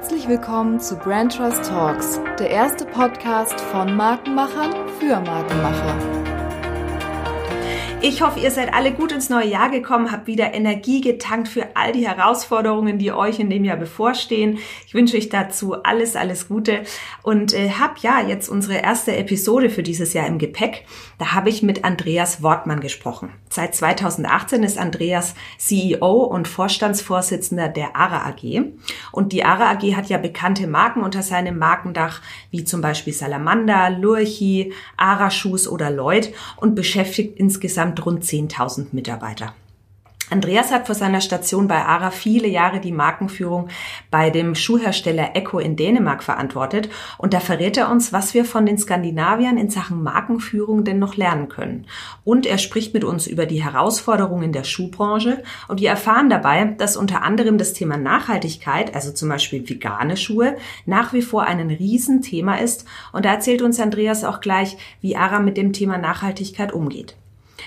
Herzlich willkommen zu Brand Trust Talks, der erste Podcast von Markenmachern für Markenmacher. Ich hoffe, ihr seid alle gut ins neue Jahr gekommen, habt wieder Energie getankt für all die Herausforderungen, die euch in dem Jahr bevorstehen. Ich wünsche euch dazu alles, alles Gute und äh, hab ja jetzt unsere erste Episode für dieses Jahr im Gepäck. Da habe ich mit Andreas Wortmann gesprochen. Seit 2018 ist Andreas CEO und Vorstandsvorsitzender der ARA AG. Und die ARA AG hat ja bekannte Marken unter seinem Markendach, wie zum Beispiel Salamander, Lurchi, ARA Shoes oder Lloyd und beschäftigt insgesamt insgesamt rund 10.000 Mitarbeiter. Andreas hat vor seiner Station bei ARA viele Jahre die Markenführung bei dem Schuhhersteller Echo in Dänemark verantwortet und da verrät er uns, was wir von den Skandinaviern in Sachen Markenführung denn noch lernen können. Und er spricht mit uns über die Herausforderungen der Schuhbranche und wir erfahren dabei, dass unter anderem das Thema Nachhaltigkeit, also zum Beispiel vegane Schuhe, nach wie vor ein Riesenthema ist und da erzählt uns Andreas auch gleich, wie ARA mit dem Thema Nachhaltigkeit umgeht.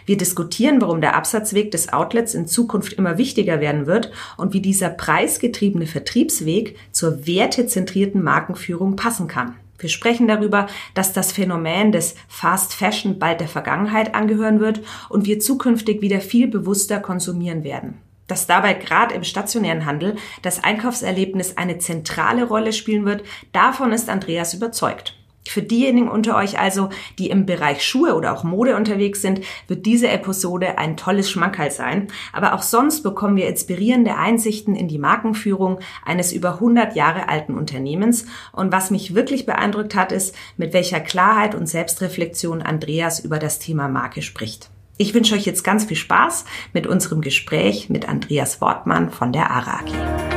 Wir diskutieren, warum der Absatzweg des Outlets in Zukunft immer wichtiger werden wird und wie dieser preisgetriebene Vertriebsweg zur wertezentrierten Markenführung passen kann. Wir sprechen darüber, dass das Phänomen des Fast Fashion bald der Vergangenheit angehören wird und wir zukünftig wieder viel bewusster konsumieren werden. Dass dabei gerade im stationären Handel das Einkaufserlebnis eine zentrale Rolle spielen wird, davon ist Andreas überzeugt. Für diejenigen unter euch also, die im Bereich Schuhe oder auch Mode unterwegs sind, wird diese Episode ein tolles Schmankerl sein. Aber auch sonst bekommen wir inspirierende Einsichten in die Markenführung eines über 100 Jahre alten Unternehmens. Und was mich wirklich beeindruckt hat, ist, mit welcher Klarheit und Selbstreflexion Andreas über das Thema Marke spricht. Ich wünsche euch jetzt ganz viel Spaß mit unserem Gespräch mit Andreas Wortmann von der ARA AG.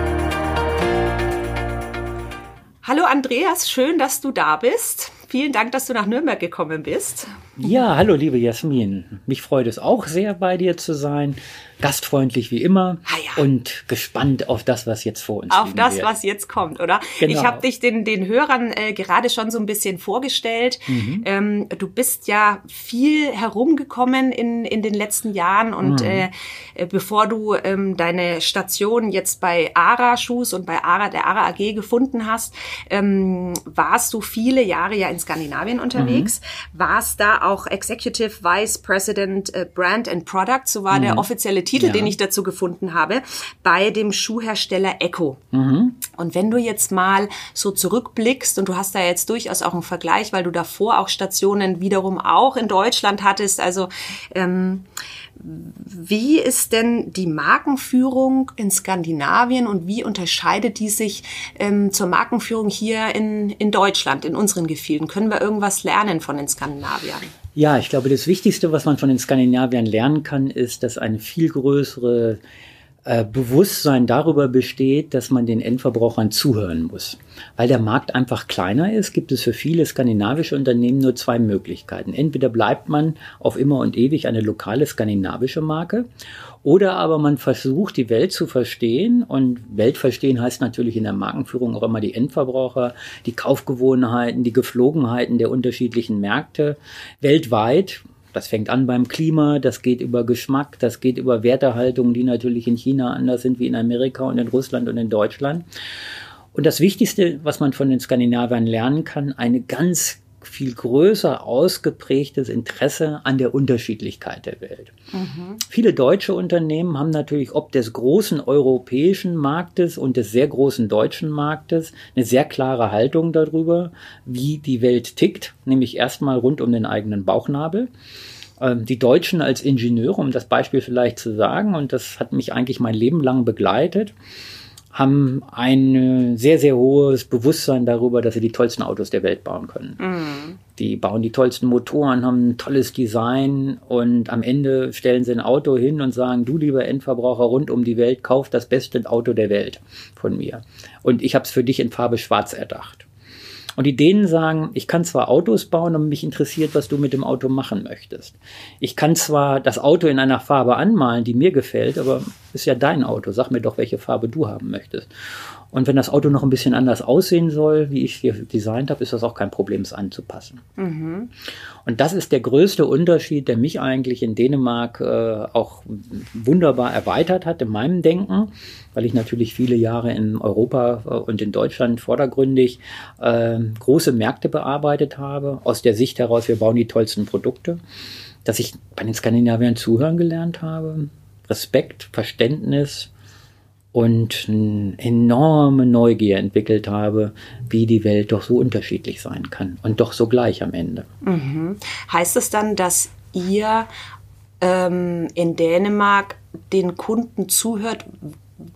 Hallo Andreas, schön, dass du da bist. Vielen Dank, dass du nach Nürnberg gekommen bist. Ja, hallo liebe Jasmin. Mich freut es auch sehr, bei dir zu sein gastfreundlich wie immer ah, ja. und gespannt auf das, was jetzt vor uns kommt. Auf das, wird. was jetzt kommt, oder? Genau. Ich habe dich den, den Hörern äh, gerade schon so ein bisschen vorgestellt. Mhm. Ähm, du bist ja viel herumgekommen in, in den letzten Jahren und mhm. äh, äh bevor du ähm, deine Station jetzt bei ARA Shoes und bei ARA, der ARA AG gefunden hast, ähm, warst du viele Jahre ja in Skandinavien unterwegs, mhm. warst da auch Executive Vice President äh, Brand and Product, so war der mhm. Titel, ja. den ich dazu gefunden habe, bei dem Schuhhersteller Echo. Mhm. Und wenn du jetzt mal so zurückblickst und du hast da jetzt durchaus auch einen Vergleich, weil du davor auch Stationen wiederum auch in Deutschland hattest, also ähm, wie ist denn die Markenführung in Skandinavien und wie unterscheidet die sich ähm, zur Markenführung hier in, in Deutschland, in unseren Gefilden? Können wir irgendwas lernen von den Skandinaviern? Ja, ich glaube, das Wichtigste, was man von den Skandinaviern lernen kann, ist, dass eine viel größere äh, Bewusstsein darüber besteht, dass man den Endverbrauchern zuhören muss. Weil der Markt einfach kleiner ist, gibt es für viele skandinavische Unternehmen nur zwei Möglichkeiten. Entweder bleibt man auf immer und ewig eine lokale skandinavische Marke oder aber man versucht, die Welt zu verstehen. Und Welt verstehen heißt natürlich in der Markenführung auch immer die Endverbraucher, die Kaufgewohnheiten, die Geflogenheiten der unterschiedlichen Märkte weltweit. Das fängt an beim Klima, das geht über Geschmack, das geht über Wertehaltungen, die natürlich in China anders sind wie in Amerika und in Russland und in Deutschland. Und das Wichtigste, was man von den Skandinaviern lernen kann, eine ganz viel größer ausgeprägtes Interesse an der Unterschiedlichkeit der Welt. Mhm. Viele deutsche Unternehmen haben natürlich ob des großen europäischen Marktes und des sehr großen deutschen Marktes eine sehr klare Haltung darüber, wie die Welt tickt, nämlich erstmal rund um den eigenen Bauchnabel ähm, die Deutschen als Ingenieure, um das Beispiel vielleicht zu sagen, und das hat mich eigentlich mein Leben lang begleitet, haben ein sehr, sehr hohes Bewusstsein darüber, dass sie die tollsten Autos der Welt bauen können. Mhm. Die bauen die tollsten Motoren, haben ein tolles Design und am Ende stellen sie ein Auto hin und sagen, du lieber Endverbraucher rund um die Welt, kauf das beste Auto der Welt von mir. Und ich habe es für dich in Farbe schwarz erdacht. Und die Dänen sagen, ich kann zwar Autos bauen, aber mich interessiert, was du mit dem Auto machen möchtest. Ich kann zwar das Auto in einer Farbe anmalen, die mir gefällt, aber ist ja dein Auto. Sag mir doch, welche Farbe du haben möchtest. Und wenn das Auto noch ein bisschen anders aussehen soll, wie ich hier designt habe, ist das auch kein Problem, es anzupassen. Mhm. Und das ist der größte Unterschied, der mich eigentlich in Dänemark äh, auch wunderbar erweitert hat in meinem Denken, weil ich natürlich viele Jahre in Europa äh, und in Deutschland vordergründig äh, große Märkte bearbeitet habe, aus der Sicht heraus, wir bauen die tollsten Produkte, dass ich bei den Skandinaviern zuhören gelernt habe, Respekt, Verständnis, und eine enorme Neugier entwickelt habe, wie die Welt doch so unterschiedlich sein kann und doch so gleich am Ende. Mhm. Heißt es dann, dass ihr ähm, in Dänemark den Kunden zuhört,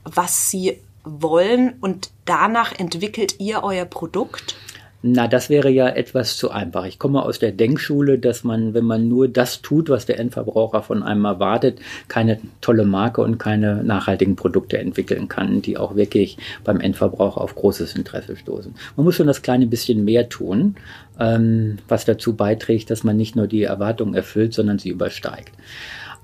was sie wollen und danach entwickelt ihr euer Produkt? Na, das wäre ja etwas zu einfach. Ich komme aus der Denkschule, dass man, wenn man nur das tut, was der Endverbraucher von einem erwartet, keine tolle Marke und keine nachhaltigen Produkte entwickeln kann, die auch wirklich beim Endverbraucher auf großes Interesse stoßen. Man muss schon das kleine bisschen mehr tun, ähm, was dazu beiträgt, dass man nicht nur die Erwartungen erfüllt, sondern sie übersteigt.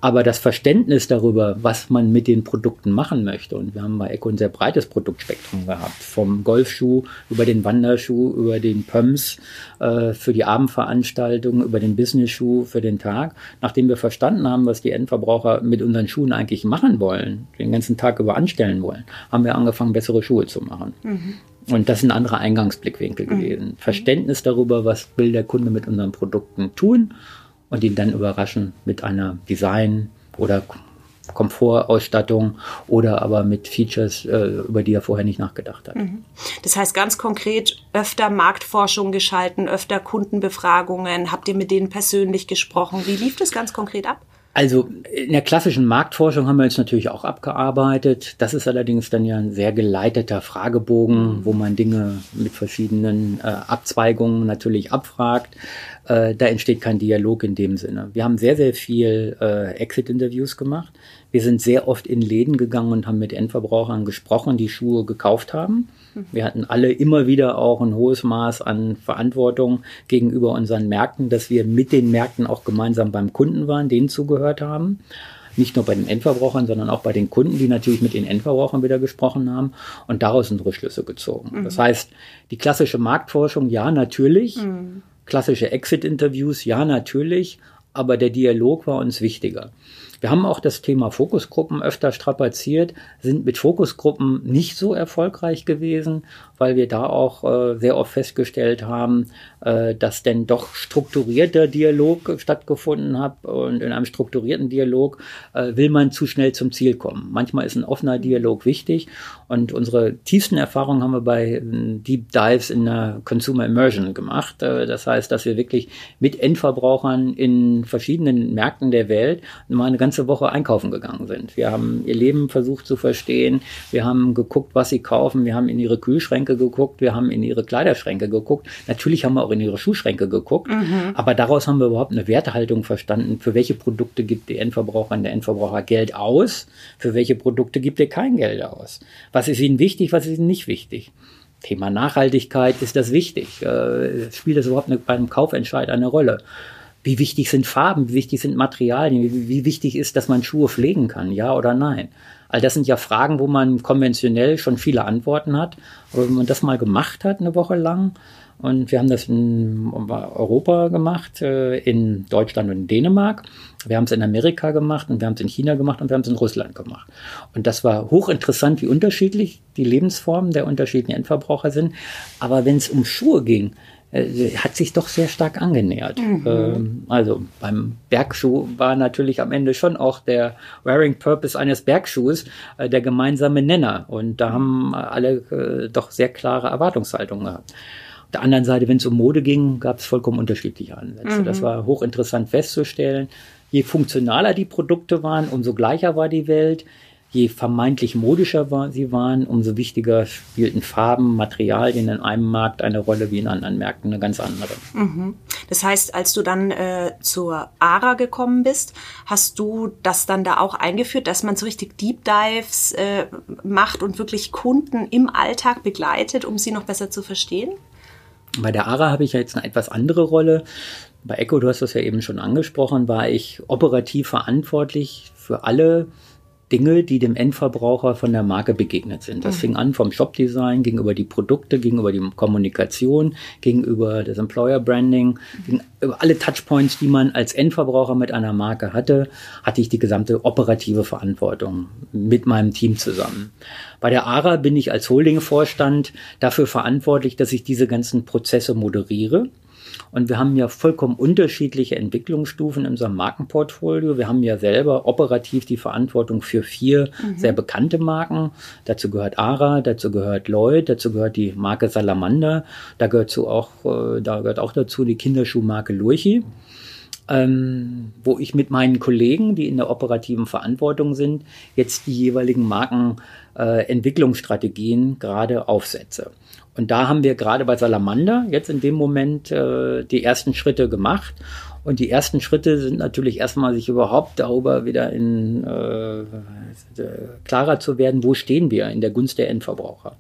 Aber das Verständnis darüber, was man mit den Produkten machen möchte, und wir haben bei Eco ein sehr breites Produktspektrum gehabt, vom Golfschuh über den Wanderschuh, über den Pumps äh, für die Abendveranstaltung, über den Business-Schuh für den Tag. Nachdem wir verstanden haben, was die Endverbraucher mit unseren Schuhen eigentlich machen wollen, den ganzen Tag über anstellen wollen, haben wir angefangen, bessere Schuhe zu machen. Mhm. Und das ist ein anderer Eingangsblickwinkel mhm. gewesen. Verständnis darüber, was will der Kunde mit unseren Produkten tun und ihn dann überraschen mit einer Design- oder Komfortausstattung oder aber mit Features, äh, über die er vorher nicht nachgedacht hat. Mhm. Das heißt ganz konkret, öfter Marktforschung geschalten, öfter Kundenbefragungen. Habt ihr mit denen persönlich gesprochen? Wie lief das ganz konkret ab? Also in der klassischen Marktforschung haben wir jetzt natürlich auch abgearbeitet. Das ist allerdings dann ja ein sehr geleiteter Fragebogen, wo man Dinge mit verschiedenen äh, Abzweigungen natürlich abfragt. Äh, da entsteht kein Dialog in dem Sinne. Wir haben sehr, sehr viel äh, Exit-Interviews gemacht. Wir sind sehr oft in Läden gegangen und haben mit Endverbrauchern gesprochen, die Schuhe gekauft haben. Wir hatten alle immer wieder auch ein hohes Maß an Verantwortung gegenüber unseren Märkten, dass wir mit den Märkten auch gemeinsam beim Kunden waren, denen zugehört haben. Nicht nur bei den Endverbrauchern, sondern auch bei den Kunden, die natürlich mit den Endverbrauchern wieder gesprochen haben und daraus sind Rückschlüsse gezogen. Mhm. Das heißt, die klassische Marktforschung, ja, natürlich. Mhm. Klassische Exit-Interviews, ja, natürlich. Aber der Dialog war uns wichtiger. Wir haben auch das Thema Fokusgruppen öfter strapaziert, sind mit Fokusgruppen nicht so erfolgreich gewesen, weil wir da auch äh, sehr oft festgestellt haben, äh, dass denn doch strukturierter Dialog stattgefunden hat und in einem strukturierten Dialog äh, will man zu schnell zum Ziel kommen. Manchmal ist ein offener Dialog wichtig und unsere tiefsten Erfahrungen haben wir bei ähm, Deep Dives in der Consumer Immersion gemacht. Äh, das heißt, dass wir wirklich mit Endverbrauchern in verschiedenen Märkten der Welt mal eine ganze Woche einkaufen gegangen sind. Wir haben ihr Leben versucht zu verstehen. Wir haben geguckt, was sie kaufen. Wir haben in ihre Kühlschränke geguckt. Wir haben in ihre Kleiderschränke geguckt. Natürlich haben wir auch in ihre Schuhschränke geguckt. Mhm. Aber daraus haben wir überhaupt eine Wertehaltung verstanden. Für welche Produkte gibt der Endverbraucher und der Endverbraucher Geld aus? Für welche Produkte gibt er kein Geld aus? Was ist ihnen wichtig? Was ist ihnen nicht wichtig? Thema Nachhaltigkeit, ist das wichtig? Äh, spielt das überhaupt eine, bei einem Kaufentscheid eine Rolle? Wie wichtig sind Farben? Wie wichtig sind Materialien? Wie, wie wichtig ist, dass man Schuhe pflegen kann? Ja oder nein? All das sind ja Fragen, wo man konventionell schon viele Antworten hat. Aber wenn man das mal gemacht hat, eine Woche lang, und wir haben das in Europa gemacht, äh, in Deutschland und in Dänemark. Wir haben es in Amerika gemacht und wir haben es in China gemacht und wir haben es in Russland gemacht. Und das war hochinteressant, wie unterschiedlich die Lebensformen der unterschiedlichen Endverbraucher sind. Aber wenn es um Schuhe ging, äh, hat sich doch sehr stark angenähert. Mhm. Ähm, also beim Bergschuh war natürlich am Ende schon auch der Wearing Purpose eines Bergschuhs äh, der gemeinsame Nenner. Und da haben alle äh, doch sehr klare Erwartungshaltungen gehabt. Auf der anderen Seite, wenn es um Mode ging, gab es vollkommen unterschiedliche Ansätze. Mhm. Das war hochinteressant festzustellen. Je funktionaler die Produkte waren, umso gleicher war die Welt je vermeintlich modischer war, sie waren, umso wichtiger spielten Farben, Materialien in einem Markt eine Rolle wie in anderen Märkten eine ganz andere. Mhm. Das heißt, als du dann äh, zur ARA gekommen bist, hast du das dann da auch eingeführt, dass man so richtig Deep Dives äh, macht und wirklich Kunden im Alltag begleitet, um sie noch besser zu verstehen? Bei der ARA habe ich ja jetzt eine etwas andere Rolle. Bei Echo, du hast das ja eben schon angesprochen, war ich operativ verantwortlich für alle Dinge, die dem Endverbraucher von der Marke begegnet sind. Das mhm. fing an vom Shopdesign, gegenüber die Produkte, gegenüber die Kommunikation, gegenüber das Employer Branding, über alle Touchpoints, die man als Endverbraucher mit einer Marke hatte, hatte ich die gesamte operative Verantwortung mit meinem Team zusammen. Bei der ARA bin ich als Holding-Vorstand dafür verantwortlich, dass ich diese ganzen Prozesse moderiere und wir haben ja vollkommen unterschiedliche Entwicklungsstufen in unserem Markenportfolio. Wir haben ja selber operativ die Verantwortung für vier mhm. sehr bekannte Marken. Dazu gehört Ara, dazu gehört Lloyd, dazu gehört die Marke Salamander, da gehört, zu auch, äh, da gehört auch dazu die Kinderschuhmarke Lurchi. Ähm, wo ich mit meinen Kollegen, die in der operativen Verantwortung sind, jetzt die jeweiligen Markenentwicklungsstrategien äh, gerade aufsetze. Und da haben wir gerade bei Salamander jetzt in dem Moment äh, die ersten Schritte gemacht. Und die ersten Schritte sind natürlich erstmal, sich überhaupt darüber wieder in äh, klarer zu werden, wo stehen wir in der Gunst der Endverbraucher.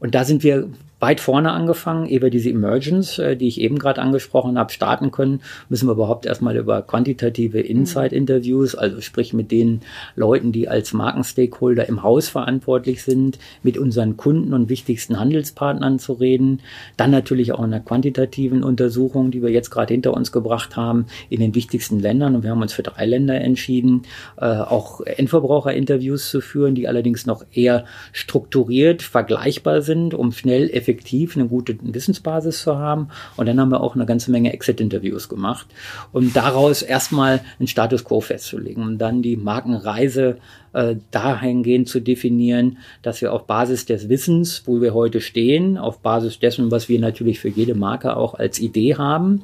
Und da sind wir weit vorne angefangen, ehe wir diese Emergence, äh, die ich eben gerade angesprochen habe, starten können, müssen wir überhaupt erstmal über quantitative Inside-Interviews, also sprich mit den Leuten, die als Markenstakeholder im Haus verantwortlich sind, mit unseren Kunden und wichtigsten Handelspartnern zu reden. Dann natürlich auch in einer quantitativen Untersuchung, die wir jetzt gerade hinter uns gebracht haben, in den wichtigsten Ländern. Und wir haben uns für drei Länder entschieden, äh, auch Endverbraucherinterviews zu führen, die allerdings noch eher strukturiert, vergleichbar sind, um schnell effektiv eine gute Wissensbasis zu haben. Und dann haben wir auch eine ganze Menge Exit-Interviews gemacht, um daraus erstmal einen Status quo festzulegen und dann die Markenreise äh, dahingehend zu definieren, dass wir auf Basis des Wissens, wo wir heute stehen, auf Basis dessen, was wir natürlich für jede Marke auch als Idee haben,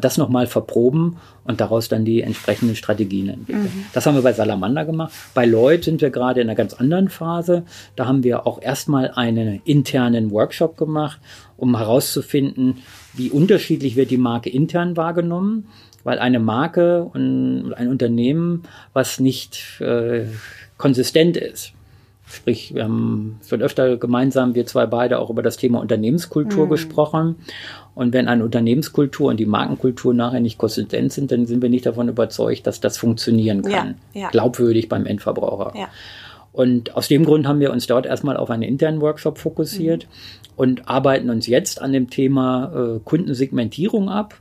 das nochmal verproben und daraus dann die entsprechenden Strategien entwickeln. Mhm. Das haben wir bei Salamander gemacht. Bei Lloyd sind wir gerade in einer ganz anderen Phase. Da haben wir auch erstmal einen internen Workshop gemacht, um herauszufinden, wie unterschiedlich wird die Marke intern wahrgenommen, weil eine Marke und ein Unternehmen, was nicht äh, konsistent ist, Sprich, wir haben schon öfter gemeinsam, wir zwei beide, auch über das Thema Unternehmenskultur mhm. gesprochen. Und wenn eine Unternehmenskultur und die Markenkultur nachher nicht konsistent sind, dann sind wir nicht davon überzeugt, dass das funktionieren kann. Ja, ja. Glaubwürdig beim Endverbraucher. Ja. Und aus dem Grund haben wir uns dort erstmal auf einen internen Workshop fokussiert mhm. und arbeiten uns jetzt an dem Thema äh, Kundensegmentierung ab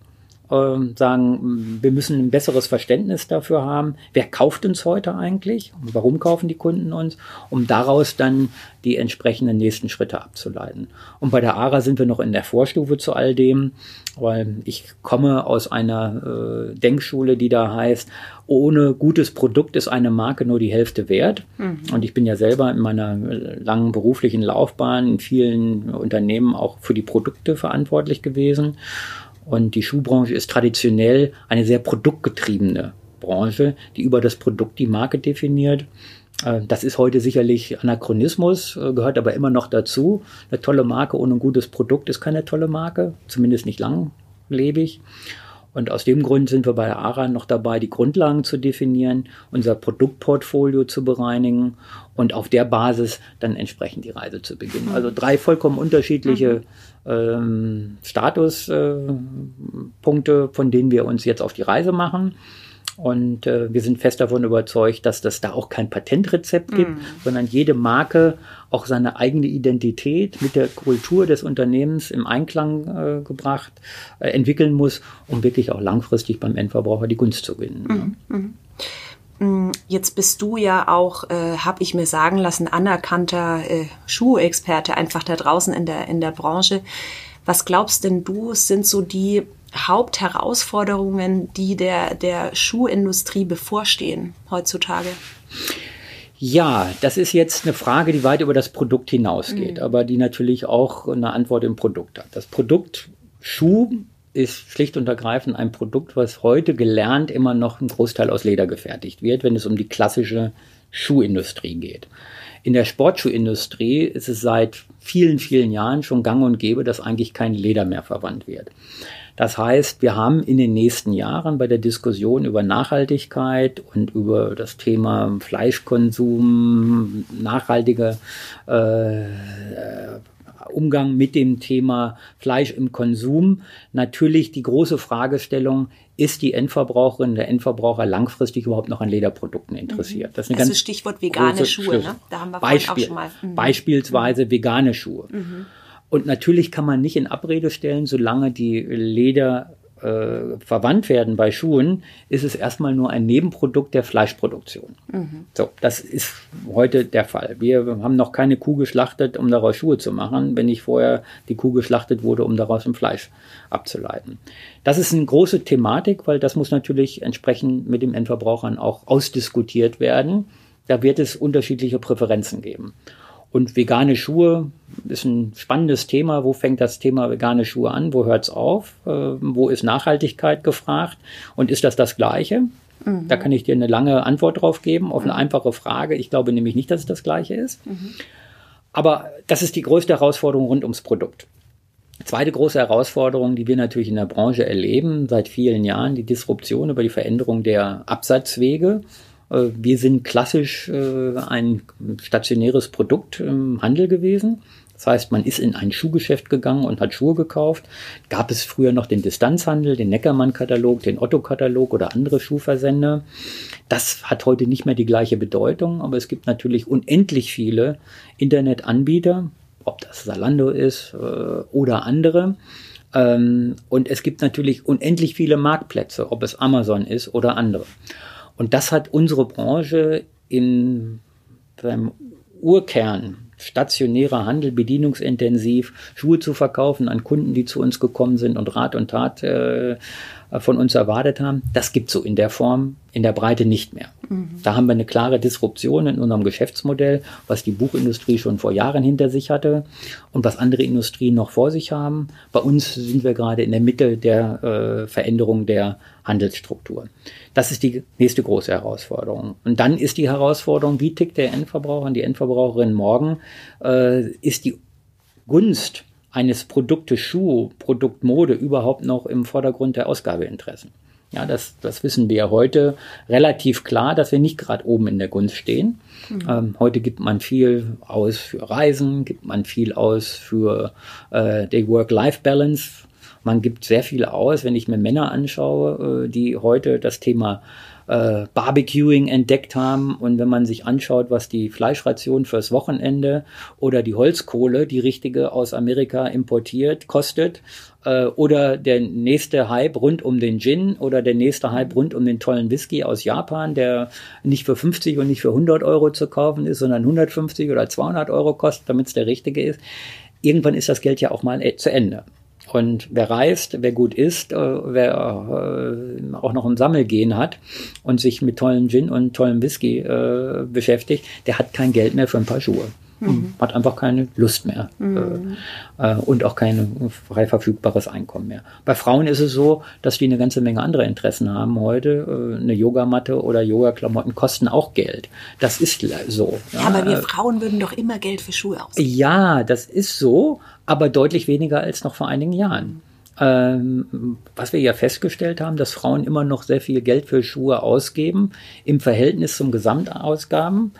ähm, sagen, wir müssen ein besseres Verständnis dafür haben, wer kauft uns heute eigentlich und warum kaufen die Kunden uns, um daraus dann die entsprechenden nächsten Schritte abzuleiten. Und bei der ARA sind wir noch in der Vorstufe zu all dem, weil ich komme aus einer äh, Denkschule, die da heißt, ohne gutes Produkt ist eine Marke nur die Hälfte wert. Mhm. Und ich bin ja selber in meiner langen beruflichen Laufbahn in vielen Unternehmen auch für die Produkte verantwortlich gewesen. Und die Schuhbranche ist traditionell eine sehr produktgetriebene Branche, die über das Produkt die Marke definiert. Äh, das ist heute sicherlich Anachronismus, äh, gehört aber immer noch dazu. Eine tolle Marke ohne ein gutes Produkt ist keine tolle Marke, zumindest nicht langlebig. Und aus dem Grund sind wir bei der ARA noch dabei, die Grundlagen zu definieren, unser Produktportfolio zu bereinigen und auf der Basis dann entsprechend die Reise zu beginnen. Also drei vollkommen unterschiedliche ähm, Statuspunkte, von denen wir uns jetzt auf die Reise machen. Und äh, wir sind fest davon überzeugt, dass das da auch kein Patentrezept gibt, mm. sondern jede Marke auch seine eigene Identität mit der Kultur des Unternehmens im Einklang äh, gebracht, äh, entwickeln muss, um wirklich auch langfristig beim Endverbraucher die Gunst zu gewinnen. Mm. Mm. Jetzt bist du ja auch, äh, habe ich mir sagen lassen, anerkannter äh, Schuhexperte einfach da draußen in der, in der Branche. Was glaubst denn du, sind so die Hauptherausforderungen, die der, der Schuhindustrie bevorstehen heutzutage? Ja, das ist jetzt eine Frage, die weit über das Produkt hinausgeht, mhm. aber die natürlich auch eine Antwort im Produkt hat. Das Produkt Schuh ist schlicht und ergreifend ein Produkt, was heute gelernt immer noch ein Großteil aus Leder gefertigt wird, wenn es um die klassische Schuhindustrie geht. In der Sportschuhindustrie ist es seit vielen, vielen Jahren schon gang und gäbe, dass eigentlich kein Leder mehr verwandt wird. Das heißt, wir haben in den nächsten Jahren bei der Diskussion über Nachhaltigkeit und über das Thema Fleischkonsum, nachhaltige äh, Umgang mit dem Thema Fleisch im Konsum natürlich die große Fragestellung, ist die Endverbraucherin, der Endverbraucher langfristig überhaupt noch an Lederprodukten interessiert? Das ist ein ganz Stichwort vegane Schuhe, ne? Da haben wir Beispiel, auch schon mal. Mhm. Beispielsweise vegane Schuhe. Mhm. Und natürlich kann man nicht in Abrede stellen, solange die Leder äh, verwandt werden bei Schuhen, ist es erstmal nur ein Nebenprodukt der Fleischproduktion. Mhm. So, das ist heute der Fall. Wir haben noch keine Kuh geschlachtet, um daraus Schuhe zu machen, wenn nicht vorher die Kuh geschlachtet wurde, um daraus ein Fleisch abzuleiten. Das ist eine große Thematik, weil das muss natürlich entsprechend mit den Endverbrauchern auch ausdiskutiert werden. Da wird es unterschiedliche Präferenzen geben. Und vegane Schuhe ist ein spannendes Thema. Wo fängt das Thema vegane Schuhe an? Wo hört es auf? Äh, wo ist Nachhaltigkeit gefragt? Und ist das das Gleiche? Mhm. Da kann ich dir eine lange Antwort drauf geben, auf eine mhm. einfache Frage. Ich glaube nämlich nicht, dass es das Gleiche ist. Mhm. Aber das ist die größte Herausforderung rund ums Produkt. Zweite große Herausforderung, die wir natürlich in der Branche erleben seit vielen Jahren, die Disruption über die Veränderung der Absatzwege. Äh, wir sind klassisch äh, ein stationäres Produkt im Handel gewesen. Das heißt, man ist in ein Schuhgeschäft gegangen und hat Schuhe gekauft. Gab es früher noch den Distanzhandel, den Neckermann-Katalog, den Otto-Katalog oder andere Schuhversender. Das hat heute nicht mehr die gleiche Bedeutung, aber es gibt natürlich unendlich viele Internetanbieter, ob das Salando ist äh, oder andere. Ähm, und es gibt natürlich unendlich viele Marktplätze, ob es Amazon ist oder andere. Und das hat unsere Branche in seinem Urkern stationärer Handel, bedienungsintensiv, Schuhe zu verkaufen an Kunden, die zu uns gekommen sind und Rat und Tat äh, von uns erwartet haben. Das gibt so in der Form, in der Breite nicht mehr. Mhm. Da haben wir eine klare Disruption in unserem Geschäftsmodell, was die Buchindustrie schon vor Jahren hinter sich hatte und was andere Industrien noch vor sich haben. Bei uns sind wir gerade in der Mitte der äh, Veränderung der Handelsstruktur. Das ist die nächste große Herausforderung. Und dann ist die Herausforderung, wie tickt der Endverbraucher und die Endverbraucherin morgen? Äh, ist die Gunst eines Produktes Schuh, Produkt Mode überhaupt noch im Vordergrund der Ausgabeinteressen? Ja, das, das wissen wir heute relativ klar, dass wir nicht gerade oben in der Gunst stehen. Mhm. Ähm, heute gibt man viel aus für Reisen, gibt man viel aus für äh, die Work-Life-Balance, man gibt sehr viel aus, wenn ich mir Männer anschaue, äh, die heute das Thema äh, Barbecuing entdeckt haben. Und wenn man sich anschaut, was die Fleischration fürs Wochenende oder die Holzkohle, die richtige aus Amerika importiert, kostet, äh, oder der nächste Hype rund um den Gin oder der nächste Hype rund um den tollen Whisky aus Japan, der nicht für 50 und nicht für 100 Euro zu kaufen ist, sondern 150 oder 200 Euro kostet, damit es der richtige ist. Irgendwann ist das Geld ja auch mal äh, zu Ende. Und wer reist, wer gut isst, äh, wer äh, auch noch ein Sammelgehen hat und sich mit tollen Gin und tollem Whisky äh, beschäftigt, der hat kein Geld mehr für ein paar Schuhe. Mhm. Hat einfach keine Lust mehr mhm. äh, und auch kein frei verfügbares Einkommen mehr. Bei Frauen ist es so, dass die eine ganze Menge andere Interessen haben heute. Äh, eine Yogamatte oder Yoga-Klamotten kosten auch Geld. Das ist so. Ja, ja, aber wir Frauen würden doch immer Geld für Schuhe ausgeben. Ja, das ist so, aber deutlich weniger als noch vor einigen Jahren. Ähm, was wir ja festgestellt haben, dass Frauen immer noch sehr viel Geld für Schuhe ausgeben im Verhältnis zum Gesamtausgaben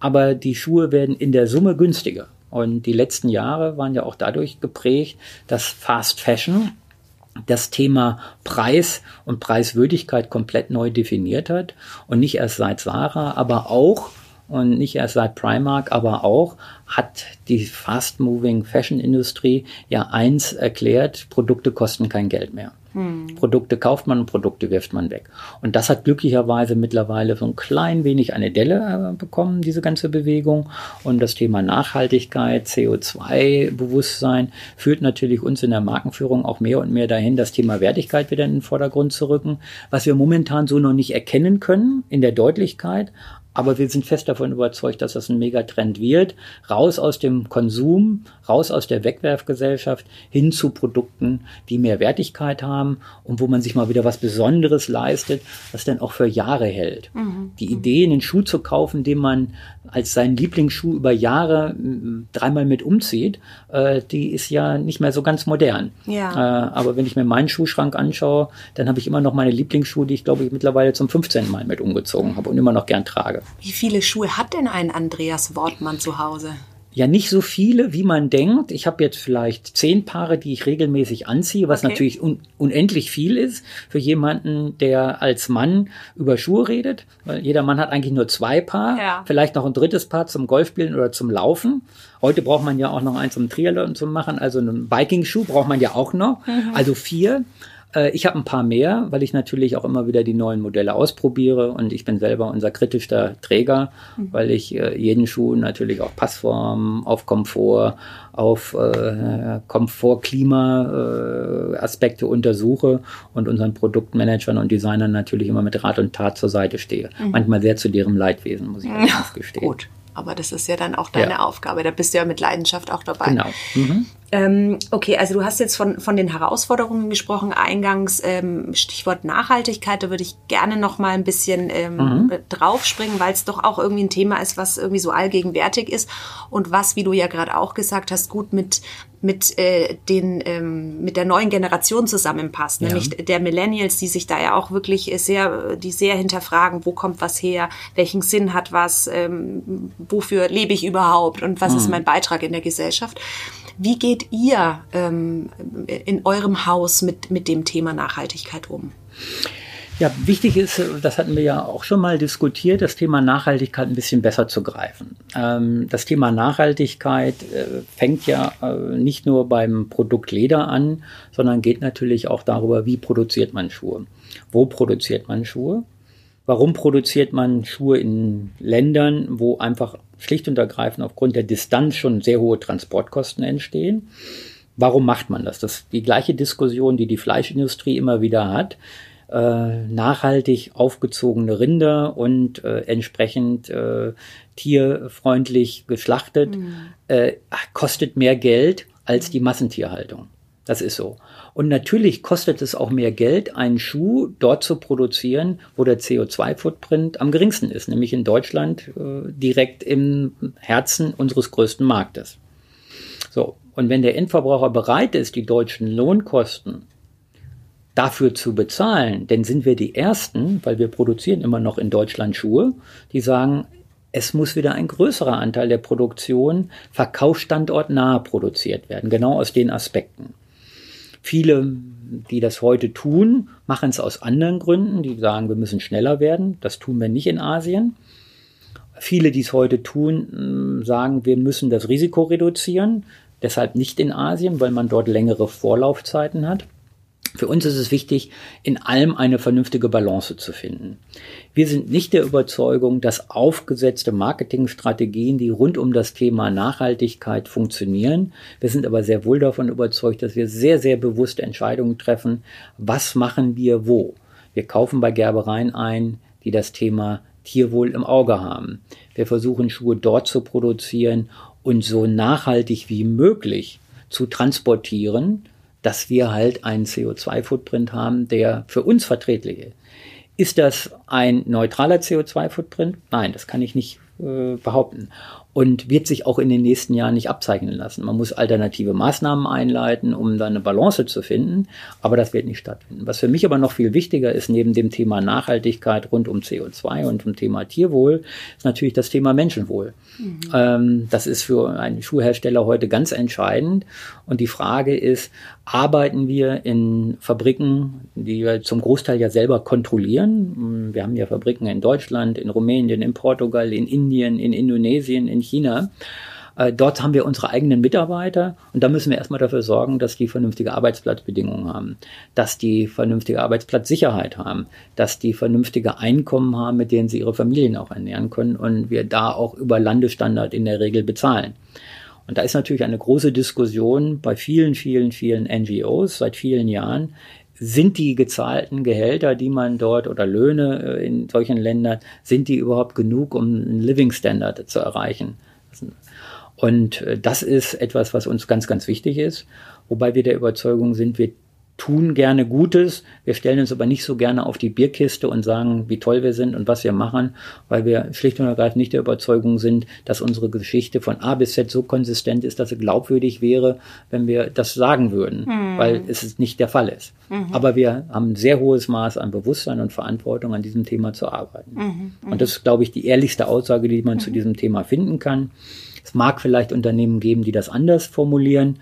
aber die Schuhe werden in der Summe günstiger. Und die letzten Jahre waren ja auch dadurch geprägt, dass Fast Fashion das Thema Preis und Preiswürdigkeit komplett neu definiert hat und nicht erst seit Sarah, aber auch und nicht erst seit Primark, aber auch hat die Fast-Moving Fashion-Industrie ja eins erklärt, Produkte kosten kein Geld mehr. Hm. Produkte kauft man und Produkte wirft man weg. Und das hat glücklicherweise mittlerweile so ein klein wenig eine Delle äh, bekommen, diese ganze Bewegung. Und das Thema Nachhaltigkeit, CO2-Bewusstsein führt natürlich uns in der Markenführung auch mehr und mehr dahin, das Thema Wertigkeit wieder in den Vordergrund zu rücken, was wir momentan so noch nicht erkennen können in der Deutlichkeit, aber wir sind fest davon überzeugt, dass das ein Megatrend wird. Raus aus dem Konsum, raus aus der Wegwerfgesellschaft hin zu Produkten, die mehr Wertigkeit haben und wo man sich mal wieder was Besonderes leistet, was dann auch für Jahre hält. Mhm. Die Idee, einen Schuh zu kaufen, den man als seinen Lieblingsschuh über Jahre dreimal mit umzieht, äh, die ist ja nicht mehr so ganz modern. Ja. Äh, aber wenn ich mir meinen Schuhschrank anschaue, dann habe ich immer noch meine Lieblingsschuhe, die ich glaube ich mittlerweile zum 15. Mal mit umgezogen habe und immer noch gern trage. Wie viele Schuhe hat denn ein Andreas Wortmann zu Hause? Ja, nicht so viele, wie man denkt. Ich habe jetzt vielleicht zehn Paare, die ich regelmäßig anziehe, was okay. natürlich un unendlich viel ist für jemanden, der als Mann über Schuhe redet. Weil jeder Mann hat eigentlich nur zwei Paar, ja. vielleicht noch ein drittes Paar zum Golfspielen oder zum Laufen. Heute braucht man ja auch noch eins zum Triathlon zu machen, also einen Biking-Schuh braucht man ja auch noch. Mhm. Also vier. Äh, ich habe ein paar mehr, weil ich natürlich auch immer wieder die neuen Modelle ausprobiere und ich bin selber unser kritischster Träger, mhm. weil ich äh, jeden Schuh natürlich auf Passform, auf Komfort, auf äh, Komfort, Klima äh, Aspekte untersuche und unseren Produktmanagern und Designern natürlich immer mit Rat und Tat zur Seite stehe. Mhm. Manchmal sehr zu deren Leidwesen, muss ich ja, gestehen. Gut. Aber das ist ja dann auch deine ja. Aufgabe. Da bist du ja mit Leidenschaft auch dabei. Genau. Mhm. Ähm, okay, also du hast jetzt von, von den Herausforderungen gesprochen, eingangs ähm, Stichwort Nachhaltigkeit, da würde ich gerne noch mal ein bisschen ähm, mhm. draufspringen, weil es doch auch irgendwie ein Thema ist, was irgendwie so allgegenwärtig ist und was, wie du ja gerade auch gesagt hast, gut mit mit äh, den ähm, mit der neuen Generation zusammenpasst, ja. nämlich der Millennials, die sich da ja auch wirklich sehr, die sehr hinterfragen, wo kommt was her, welchen Sinn hat was, ähm, wofür lebe ich überhaupt und was mhm. ist mein Beitrag in der Gesellschaft. Wie geht ihr ähm, in eurem Haus mit, mit dem Thema Nachhaltigkeit um? Ja, wichtig ist, das hatten wir ja auch schon mal diskutiert, das Thema Nachhaltigkeit ein bisschen besser zu greifen. Ähm, das Thema Nachhaltigkeit äh, fängt ja äh, nicht nur beim Produkt Leder an, sondern geht natürlich auch darüber, wie produziert man Schuhe. Wo produziert man Schuhe? Warum produziert man Schuhe in Ländern, wo einfach schlicht und ergreifend aufgrund der Distanz schon sehr hohe Transportkosten entstehen? Warum macht man das? Das ist die gleiche Diskussion, die die Fleischindustrie immer wieder hat. Äh, nachhaltig aufgezogene Rinder und äh, entsprechend äh, tierfreundlich geschlachtet mhm. Äh, kostet mehr Geld als die Massentierhaltung. Das ist so. Und natürlich kostet es auch mehr Geld, einen Schuh dort zu produzieren, wo der CO2-Footprint am geringsten ist, nämlich in Deutschland äh, direkt im Herzen unseres größten Marktes. So. Und wenn der Endverbraucher bereit ist, die deutschen Lohnkosten dafür zu bezahlen, denn sind wir die Ersten, weil wir produzieren immer noch in Deutschland Schuhe, die sagen, es muss wieder ein größerer Anteil der Produktion verkaufsstandortnah produziert werden, genau aus den Aspekten. Viele, die das heute tun, machen es aus anderen Gründen. Die sagen, wir müssen schneller werden. Das tun wir nicht in Asien. Viele, die es heute tun, mm, sagen, wir müssen das Risiko reduzieren. Deshalb nicht in Asien, weil man dort längere Vorlaufzeiten hat. Für uns ist es wichtig, in allem eine vernünftige Balance zu finden. Wir sind nicht der Überzeugung, dass aufgesetzte Marketingstrategien, die rund um das Thema Nachhaltigkeit funktionieren. Wir sind aber sehr wohl davon überzeugt, dass wir sehr, sehr bewusste Entscheidungen treffen. Was machen wir wo? Wir kaufen bei Gerbereien ein, die das Thema Tierwohl im Auge haben. Wir versuchen Schuhe dort zu produzieren und so nachhaltig wie möglich zu transportieren, dass wir halt einen CO2-Footprint haben, der für uns verträglich ist. Ist das ein neutraler CO2-Footprint? Nein, das kann ich nicht äh, behaupten und wird sich auch in den nächsten Jahren nicht abzeichnen lassen. Man muss alternative Maßnahmen einleiten, um da eine Balance zu finden, aber das wird nicht stattfinden. Was für mich aber noch viel wichtiger ist, neben dem Thema Nachhaltigkeit rund um CO2 und dem Thema Tierwohl, ist natürlich das Thema Menschenwohl. Mhm. Ähm, das ist für einen Schuhhersteller heute ganz entscheidend und die Frage ist, arbeiten wir in Fabriken, die wir zum Großteil ja selber kontrollieren? Wir haben ja Fabriken in Deutschland, in Rumänien, in Portugal, in Indien, in Indonesien, in China. Äh, dort haben wir unsere eigenen Mitarbeiter und da müssen wir erstmal dafür sorgen, dass die vernünftige Arbeitsplatzbedingungen haben, dass die vernünftige Arbeitsplatzsicherheit haben, dass die vernünftige Einkommen haben, mit denen sie ihre Familien auch ernähren können und wir da auch über Landesstandard in der Regel bezahlen. Und da ist natürlich eine große Diskussion bei vielen, vielen, vielen NGOs seit vielen Jahren, sind die gezahlten Gehälter, die man dort oder Löhne äh, in solchen Ländern, sind die überhaupt genug, um einen Living Standard zu erreichen? Und äh, das ist etwas, was uns ganz, ganz wichtig ist, wobei wir der Überzeugung sind, wir tun gerne Gutes. Wir stellen uns aber nicht so gerne auf die Bierkiste und sagen, wie toll wir sind und was wir machen, weil wir schlicht und ergreifend nicht der Überzeugung sind, dass unsere Geschichte von A bis Z so konsistent ist, dass sie glaubwürdig wäre, wenn wir das sagen würden, hm. weil es nicht der Fall ist. Mhm. Aber wir haben ein sehr hohes Maß an Bewusstsein und Verantwortung, an diesem Thema zu arbeiten. Mhm. Und das ist, glaube ich, die ehrlichste Aussage, die man zu mhm. diesem Thema finden kann. Es mag vielleicht Unternehmen geben, die das anders formulieren,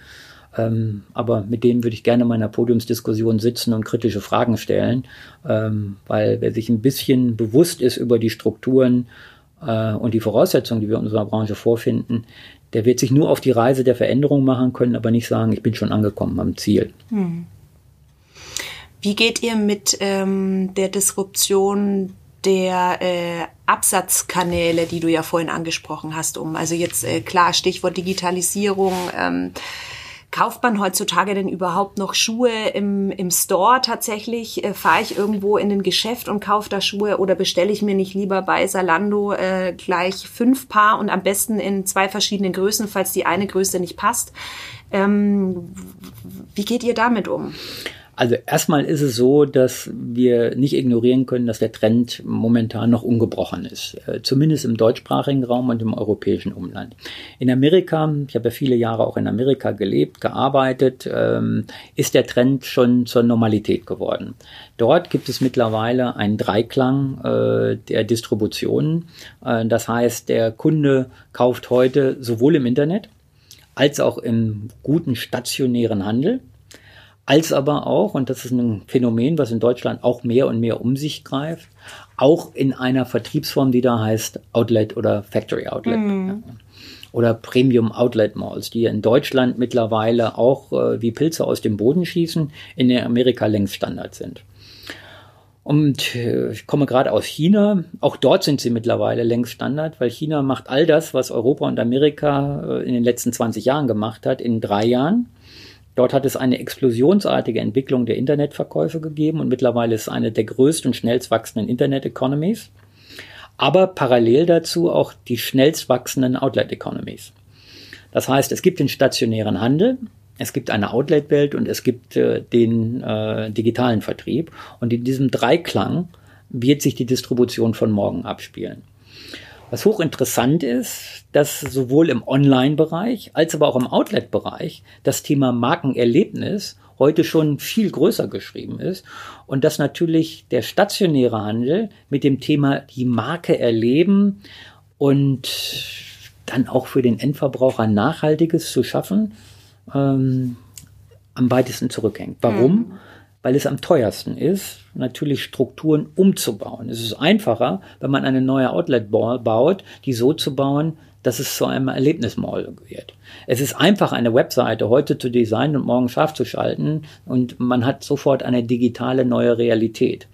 ähm, aber mit denen würde ich gerne in meiner Podiumsdiskussion sitzen und kritische Fragen stellen, ähm, weil wer sich ein bisschen bewusst ist über die Strukturen äh, und die Voraussetzungen, die wir in unserer Branche vorfinden, der wird sich nur auf die Reise der Veränderung machen können, aber nicht sagen, ich bin schon angekommen am Ziel. Hm. Wie geht ihr mit ähm, der Disruption der äh, Absatzkanäle, die du ja vorhin angesprochen hast, um? Also jetzt äh, klar, Stichwort Digitalisierung. Ähm, Kauft man heutzutage denn überhaupt noch Schuhe im, im Store tatsächlich? Äh, Fahre ich irgendwo in ein Geschäft und kaufe da Schuhe oder bestelle ich mir nicht lieber bei Salando äh, gleich fünf Paar und am besten in zwei verschiedenen Größen, falls die eine Größe nicht passt? Ähm, wie geht ihr damit um? Also erstmal ist es so, dass wir nicht ignorieren können, dass der Trend momentan noch ungebrochen ist. Äh, zumindest im deutschsprachigen Raum und im europäischen Umland. In Amerika, ich habe ja viele Jahre auch in Amerika gelebt, gearbeitet, ähm, ist der Trend schon zur Normalität geworden. Dort gibt es mittlerweile einen Dreiklang äh, der Distributionen. Äh, das heißt, der Kunde kauft heute sowohl im Internet als auch im guten stationären Handel als aber auch, und das ist ein Phänomen, was in Deutschland auch mehr und mehr um sich greift, auch in einer Vertriebsform, die da heißt Outlet oder Factory Outlet. Mhm. Oder Premium Outlet Malls, die in Deutschland mittlerweile auch äh, wie Pilze aus dem Boden schießen, in Amerika längst Standard sind. Und äh, ich komme gerade aus China. Auch dort sind sie mittlerweile längst Standard, weil China macht all das, was Europa und Amerika äh, in den letzten 20 Jahren gemacht hat, in drei Jahren. Dort hat es eine explosionsartige Entwicklung der Internetverkäufe gegeben und mittlerweile ist es eine der größten und schnellst wachsenden Internet-Economies. Aber parallel dazu auch die schnellst wachsenden Outlet-Economies. Das heißt, es gibt den stationären Handel, es gibt eine Outlet-Welt und es gibt äh, den äh, digitalen Vertrieb. Und in diesem Dreiklang wird sich die Distribution von morgen abspielen. Was hochinteressant ist, dass sowohl im Online-Bereich als aber auch im Outlet-Bereich das Thema Markenerlebnis heute schon viel größer geschrieben ist und dass natürlich der stationäre Handel mit dem Thema die Marke erleben und dann auch für den Endverbraucher Nachhaltiges zu schaffen, ähm, am weitesten zurückhängt. Warum? Mhm weil es am teuersten ist, natürlich Strukturen umzubauen. Es ist einfacher, wenn man eine neue Outlet baut, die so zu bauen, dass es zu einem Erlebnismall wird. Es ist einfach, eine Webseite heute zu designen und morgen scharf zu schalten und man hat sofort eine digitale neue Realität.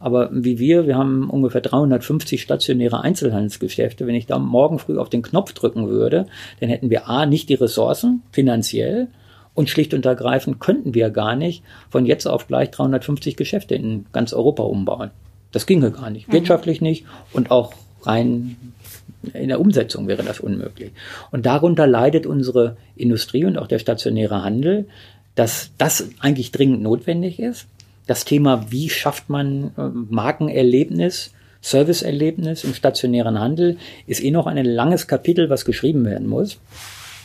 Aber wie wir, wir haben ungefähr 350 stationäre Einzelhandelsgeschäfte. Wenn ich da morgen früh auf den Knopf drücken würde, dann hätten wir A, nicht die Ressourcen finanziell und schlicht und ergreifend könnten wir gar nicht von jetzt auf gleich 350 Geschäfte in ganz Europa umbauen. Das ginge gar nicht. Mhm. Wirtschaftlich nicht und auch rein in der Umsetzung wäre das unmöglich. Und darunter leidet unsere Industrie und auch der stationäre Handel, dass das eigentlich dringend notwendig ist. Das Thema, wie schafft man äh, Markenerlebnis, Serviceerlebnis im stationären Handel, ist eh noch ein langes Kapitel, was geschrieben werden muss.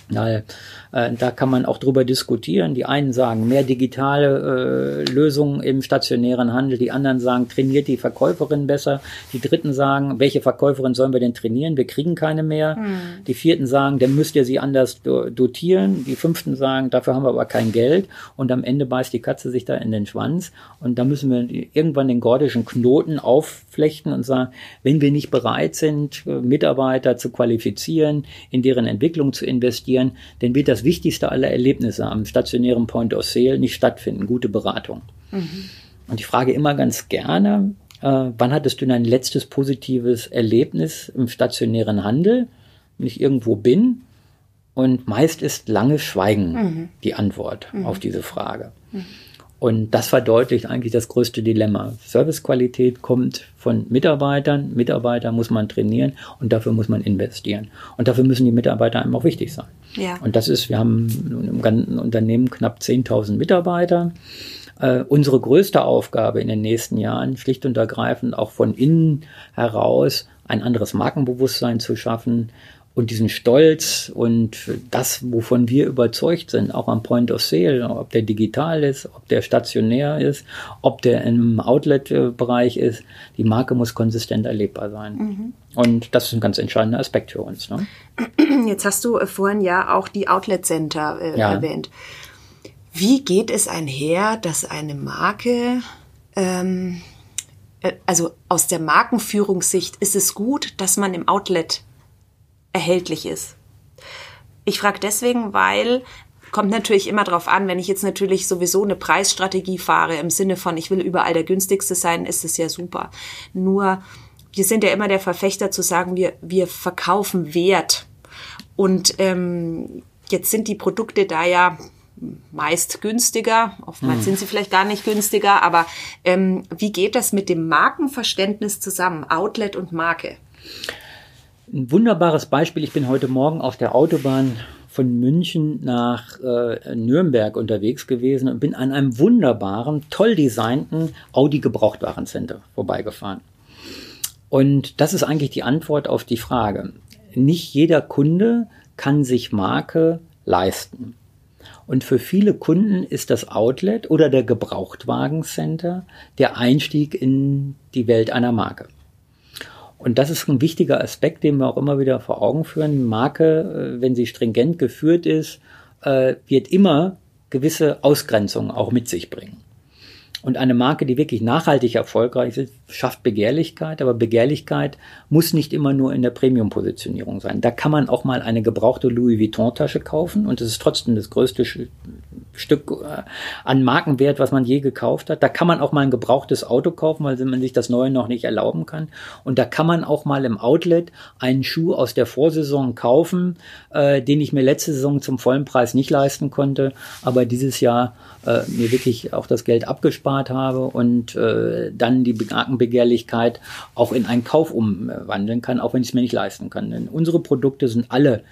Weil äh, da kann man auch drüber diskutieren. Die einen sagen mehr digitale äh, Lösungen im stationären Handel, die anderen sagen, trainiert die Verkäuferin besser. Die dritten sagen, welche Verkäuferin sollen wir denn trainieren? Wir kriegen keine mehr. Hm. Die vierten sagen, dann müsst ihr sie anders dotieren. Die fünften sagen, dafür haben wir aber kein Geld. Und am Ende beißt die Katze sich da in den Schwanz. Und da müssen wir irgendwann den gordischen Knoten aufflechten und sagen, wenn wir nicht bereit sind, Mitarbeiter zu qualifizieren, in deren Entwicklung zu investieren, dann wird das das wichtigste aller Erlebnisse am stationären Point of Sale nicht stattfinden, gute Beratung. Mhm. Und ich frage immer ganz gerne, äh, wann hattest du dein letztes positives Erlebnis im stationären Handel, wenn ich irgendwo bin? Und meist ist lange Schweigen mhm. die Antwort mhm. auf diese Frage. Und das verdeutlicht eigentlich das größte Dilemma. Servicequalität kommt von Mitarbeitern. Mitarbeiter muss man trainieren und dafür muss man investieren. Und dafür müssen die Mitarbeiter einem auch wichtig sein. Ja. Und das ist, wir haben im ganzen Unternehmen knapp 10.000 Mitarbeiter. Äh, unsere größte Aufgabe in den nächsten Jahren, schlicht und ergreifend auch von innen heraus ein anderes Markenbewusstsein zu schaffen und diesen Stolz und das, wovon wir überzeugt sind, auch am Point of Sale, ob der digital ist, ob der stationär ist, ob der im Outlet-Bereich ist, die Marke muss konsistent erlebbar sein. Mhm. Und das ist ein ganz entscheidender Aspekt für uns. Ne? Jetzt hast du äh, vorhin ja auch die Outlet Center äh, ja. erwähnt. Wie geht es einher, dass eine Marke ähm, äh, also aus der Markenführungssicht ist es gut, dass man im Outlet erhältlich ist. Ich frage deswegen, weil kommt natürlich immer darauf an, wenn ich jetzt natürlich sowieso eine Preisstrategie fahre im Sinne von, ich will überall der günstigste sein, ist es ja super. Nur wir sind ja immer der Verfechter zu sagen, wir, wir verkaufen Wert. Und ähm, jetzt sind die Produkte da ja meist günstiger. Oftmals hm. sind sie vielleicht gar nicht günstiger, aber ähm, wie geht das mit dem Markenverständnis zusammen, Outlet und Marke? Ein wunderbares Beispiel. Ich bin heute Morgen auf der Autobahn von München nach äh, Nürnberg unterwegs gewesen und bin an einem wunderbaren, toll designten Audi Gebrauchtwarencenter vorbeigefahren. Und das ist eigentlich die Antwort auf die Frage. Nicht jeder Kunde kann sich Marke leisten. Und für viele Kunden ist das Outlet oder der Gebrauchtwagencenter der Einstieg in die Welt einer Marke. Und das ist ein wichtiger Aspekt, den wir auch immer wieder vor Augen führen. Marke, äh, wenn sie stringent geführt ist, äh, wird immer gewisse Ausgrenzungen auch mit sich bringen. Und eine Marke, die wirklich nachhaltig erfolgreich ist, schafft Begehrlichkeit, aber Begehrlichkeit muss nicht immer nur in der Premium-Positionierung sein. Da kann man auch mal eine gebrauchte Louis Vuitton-Tasche kaufen und es ist trotzdem das größte Stück äh, an Markenwert, was man je gekauft hat. Da kann man auch mal ein gebrauchtes Auto kaufen, weil man sich das neue noch nicht erlauben kann. Und da kann man auch mal im Outlet einen Schuh aus der Vorsaison kaufen, äh, den ich mir letzte Saison zum vollen Preis nicht leisten konnte, aber dieses Jahr äh, mir wirklich auch das Geld abgespart habe und äh, dann die Markenbegehrlichkeit auch in einen Kauf umwandeln kann, auch wenn ich es mir nicht leisten kann. Denn unsere Produkte sind alle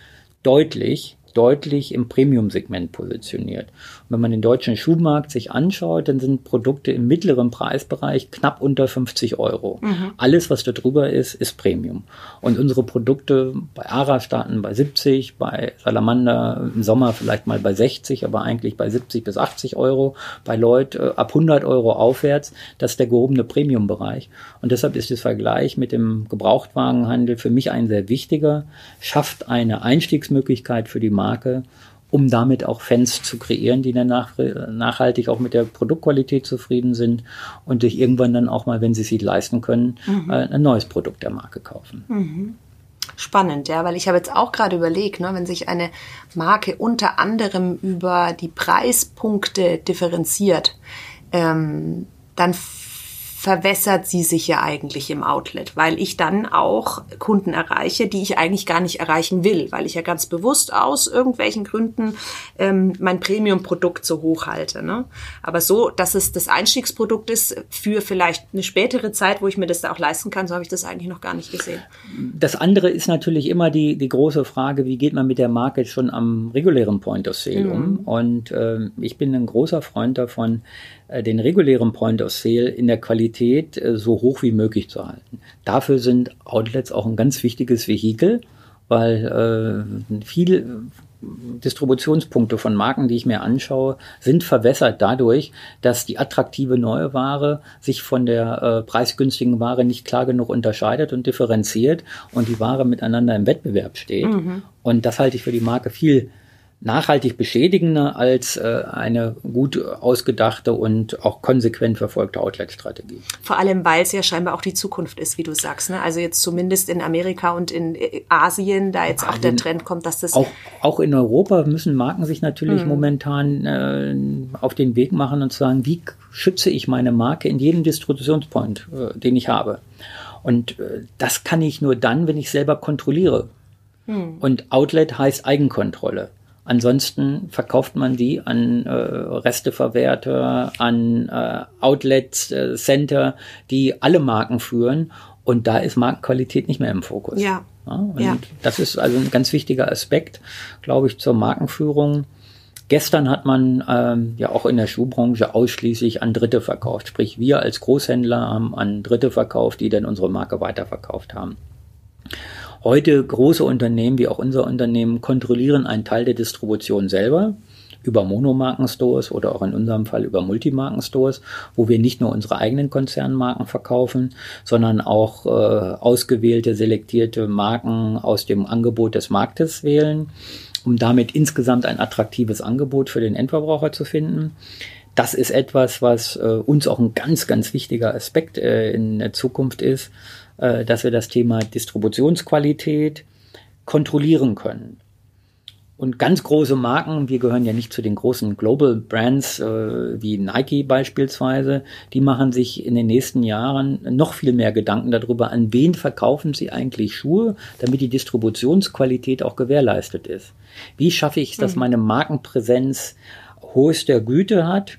deutlich deutlich im Premium-Segment positioniert. Und wenn man den deutschen Schuhmarkt sich anschaut, dann sind Produkte im mittleren Preisbereich knapp unter 50 Euro. Mhm. Alles, was da drüber ist, ist Premium. Und unsere Produkte bei Ara starten bei 70, bei Salamander im Sommer vielleicht mal bei 60, aber eigentlich bei 70 bis 80 Euro. Bei Lloyd äh, ab 100 Euro aufwärts. Das ist der gehobene Premium-Bereich. Und deshalb ist das Vergleich mit dem Gebrauchtwagenhandel für mich ein sehr wichtiger, schafft eine Einstiegsmöglichkeit für die Marke Marke, um damit auch Fans zu kreieren, die dann nach, nachhaltig auch mit der Produktqualität zufrieden sind und sich irgendwann dann auch mal, wenn sie es sich leisten können, mhm. Äh, ein neues Produkt der Marke kaufen. Mhm. Spannend, ja, weil ich habe jetzt auch gerade überlegt, ne, wenn sich eine Marke unter anderem über die Preispunkte differenziert, ähm, dann verwässert sie sich ja eigentlich im Outlet, weil ich dann auch Kunden erreiche, die ich eigentlich gar nicht erreichen will, weil ich ja ganz bewusst aus irgendwelchen Gründen ähm, mein Premium-Produkt so hoch halte. Ne? Aber so, dass es das Einstiegsprodukt ist für vielleicht eine spätere Zeit, wo ich mir das da auch leisten kann, so habe ich das eigentlich noch gar nicht gesehen. Das andere ist natürlich immer die, die große Frage, wie geht man mit der Marke schon am regulären Point of Sale mhm. um? Und äh, ich bin ein großer Freund davon, äh, den regulären Point of Sale in der Qualität äh, so hoch wie möglich zu halten. Dafür sind Outlets auch ein ganz wichtiges Vehikel, weil äh, viele Distributionspunkte von Marken, die ich mir anschaue, sind verwässert dadurch, dass die attraktive neue Ware sich von der äh, preisgünstigen Ware nicht klar genug unterscheidet und differenziert und die Ware miteinander im Wettbewerb steht. Mhm. Und das halte ich für die Marke viel nachhaltig beschädigender als äh, eine gut ausgedachte und auch konsequent verfolgte Outlet-Strategie. Vor allem, weil es ja scheinbar auch die Zukunft ist, wie du sagst. Ne? Also jetzt zumindest in Amerika und in äh, Asien, da jetzt auch der Trend kommt, dass das... Auch, auch in Europa müssen Marken sich natürlich hm. momentan äh, auf den Weg machen und sagen, wie schütze ich meine Marke in jedem Distributionspoint, äh, den ich habe. Und äh, das kann ich nur dann, wenn ich selber kontrolliere. Hm. Und Outlet heißt Eigenkontrolle. Ansonsten verkauft man die an äh, Resteverwerter, an äh, Outlets, äh, Center, die alle Marken führen. Und da ist Markenqualität nicht mehr im Fokus. Ja. ja und ja. das ist also ein ganz wichtiger Aspekt, glaube ich, zur Markenführung. Gestern hat man ähm, ja auch in der Schuhbranche ausschließlich an Dritte verkauft. Sprich, wir als Großhändler haben an Dritte verkauft, die dann unsere Marke weiterverkauft haben. Heute große Unternehmen wie auch unser Unternehmen kontrollieren einen Teil der Distribution selber über Monomarkenstores oder auch in unserem Fall über Multimarkenstores, wo wir nicht nur unsere eigenen Konzernmarken verkaufen, sondern auch äh, ausgewählte, selektierte Marken aus dem Angebot des Marktes wählen, um damit insgesamt ein attraktives Angebot für den Endverbraucher zu finden. Das ist etwas, was äh, uns auch ein ganz, ganz wichtiger Aspekt äh, in der Zukunft ist, äh, dass wir das Thema Distributionsqualität kontrollieren können. Und ganz große Marken, wir gehören ja nicht zu den großen Global Brands äh, wie Nike beispielsweise, die machen sich in den nächsten Jahren noch viel mehr Gedanken darüber, an wen verkaufen sie eigentlich Schuhe, damit die Distributionsqualität auch gewährleistet ist. Wie schaffe ich es, dass mhm. meine Markenpräsenz hohester Güte hat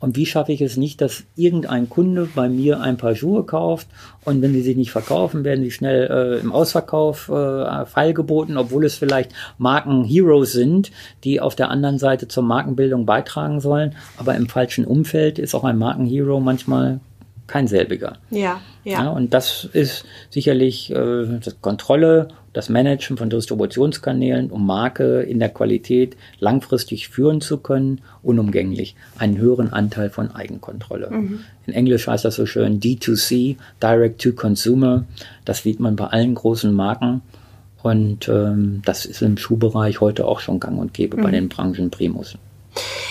und wie schaffe ich es nicht, dass irgendein Kunde bei mir ein paar Schuhe kauft und wenn sie sich nicht verkaufen, werden sie schnell äh, im Ausverkauf äh, feilgeboten, obwohl es vielleicht Markenheroes sind, die auf der anderen Seite zur Markenbildung beitragen sollen. Aber im falschen Umfeld ist auch ein Markenhero manchmal kein selbiger. Ja, ja. ja und das ist sicherlich äh, Kontrolle, das Managen von Distributionskanälen, um Marke in der Qualität langfristig führen zu können, unumgänglich. Einen höheren Anteil von Eigenkontrolle. Mhm. In Englisch heißt das so schön D2C, Direct to Consumer. Das sieht man bei allen großen Marken. Und ähm, das ist im Schuhbereich heute auch schon gang und gäbe mhm. bei den Branchen Primus.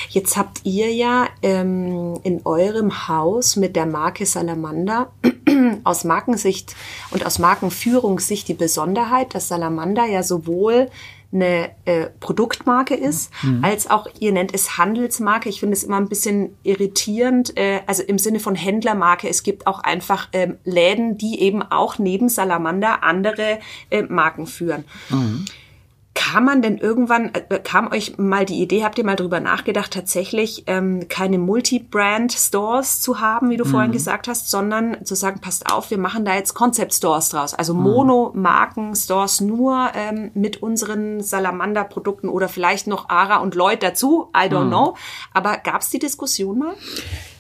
Jetzt habt ihr ja ähm, in eurem Haus mit der Marke Salamander aus Markensicht und aus Markenführungssicht die Besonderheit, dass Salamander ja sowohl eine äh, Produktmarke ist, mhm. als auch, ihr nennt es Handelsmarke. Ich finde es immer ein bisschen irritierend, äh, also im Sinne von Händlermarke. Es gibt auch einfach ähm, Läden, die eben auch neben Salamander andere äh, Marken führen. Mhm kam man denn irgendwann, äh, kam euch mal die Idee, habt ihr mal drüber nachgedacht, tatsächlich ähm, keine Multi-Brand-Stores zu haben, wie du mhm. vorhin gesagt hast, sondern zu sagen, passt auf, wir machen da jetzt Concept-Stores draus, also mhm. Mono-Marken-Stores nur ähm, mit unseren Salamander-Produkten oder vielleicht noch Ara und Lloyd dazu, I don't mhm. know. Aber gab es die Diskussion mal?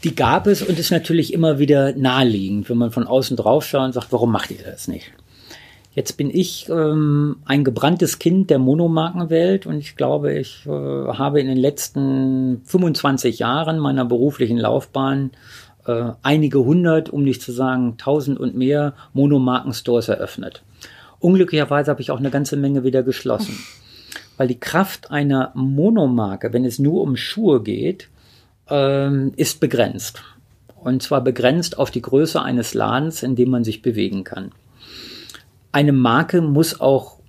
Die gab es und ist natürlich immer wieder naheliegend, wenn man von außen drauf schaut und sagt, warum macht ihr das nicht? Jetzt bin ich ähm, ein gebranntes Kind der Monomarkenwelt und ich glaube, ich äh, habe in den letzten 25 Jahren meiner beruflichen Laufbahn äh, einige hundert, um nicht zu sagen tausend und mehr Monomarkenstores eröffnet. Unglücklicherweise habe ich auch eine ganze Menge wieder geschlossen, weil die Kraft einer Monomarke, wenn es nur um Schuhe geht, ähm, ist begrenzt. Und zwar begrenzt auf die Größe eines Ladens, in dem man sich bewegen kann. Eine Marke muss auch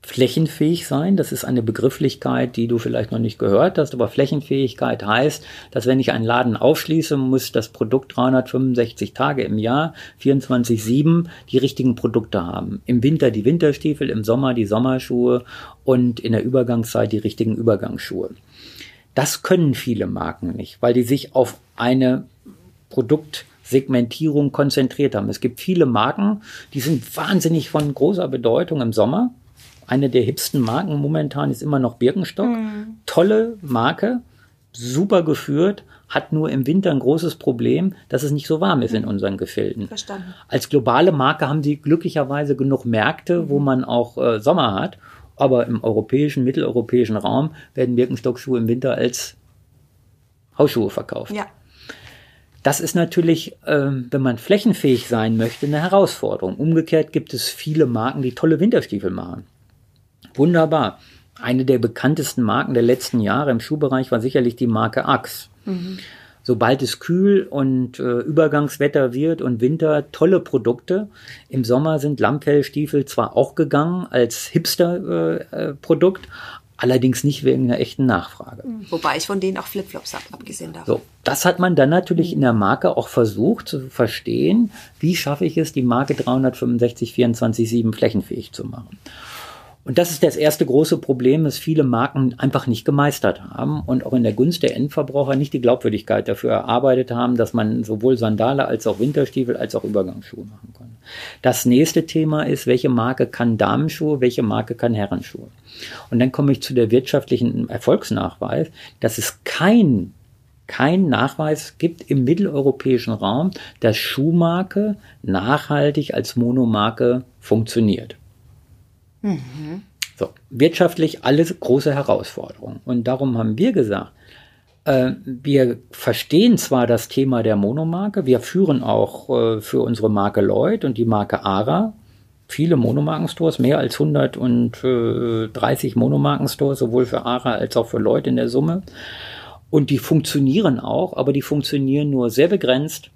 flächenfähig sein. Das ist eine Begrifflichkeit, die du vielleicht noch nicht gehört hast, aber Flächenfähigkeit heißt, dass wenn ich einen Laden aufschließe, muss das Produkt 365 Tage im Jahr, 24-7, die richtigen Produkte haben. Im Winter die Winterstiefel, im Sommer die Sommerschuhe und in der Übergangszeit die richtigen Übergangsschuhe. Das können viele Marken nicht, weil die sich auf eine Produkt Segmentierung konzentriert haben. Es gibt viele Marken, die sind wahnsinnig von großer Bedeutung im Sommer. Eine der hipsten Marken momentan ist immer noch Birkenstock. Mhm. Tolle Marke, super geführt, hat nur im Winter ein großes Problem, dass es nicht so warm ist in unseren Gefilden. Verstanden. Als globale Marke haben sie glücklicherweise genug Märkte, mhm. wo man auch äh, Sommer hat. Aber im europäischen, mitteleuropäischen Raum werden Birkenstock-Schuhe im Winter als Hausschuhe verkauft. Ja. Das ist natürlich, ähm, wenn man flächenfähig sein möchte, eine Herausforderung. Umgekehrt gibt es viele Marken, die tolle Winterstiefel machen. Wunderbar. Eine der bekanntesten Marken der letzten Jahre im Schuhbereich war sicherlich die Marke Axe. Mhm. Sobald es kühl und äh, Übergangswetter wird und Winter, tolle Produkte. Im Sommer sind Lammfellstiefel zwar auch gegangen als Hipster-Produkt, äh, äh Allerdings nicht wegen einer echten Nachfrage. Mhm. Wobei ich von denen auch Flipflops habe, abgesehen davon. So, das hat man dann natürlich in der Marke auch versucht zu verstehen. Wie schaffe ich es, die Marke 365 24 7 flächenfähig zu machen? Und das ist das erste große Problem, das viele Marken einfach nicht gemeistert haben und auch in der Gunst der Endverbraucher nicht die Glaubwürdigkeit dafür erarbeitet haben, dass man sowohl Sandale als auch Winterstiefel als auch Übergangsschuhe machen kann. Das nächste Thema ist, welche Marke kann Damenschuhe, welche Marke kann Herrenschuhe. Und dann komme ich zu der wirtschaftlichen Erfolgsnachweis, dass es kein kein Nachweis gibt im mitteleuropäischen Raum, dass Schuhmarke nachhaltig als Monomarke funktioniert. Mhm. So, wirtschaftlich alles große Herausforderungen. Und darum haben wir gesagt, äh, wir verstehen zwar das Thema der Monomarke, wir führen auch äh, für unsere Marke Lloyd und die Marke Ara viele Monomarkenstores, mehr als 130 Monomarkenstores, sowohl für Ara als auch für Lloyd in der Summe. Und die funktionieren auch, aber die funktionieren nur sehr begrenzt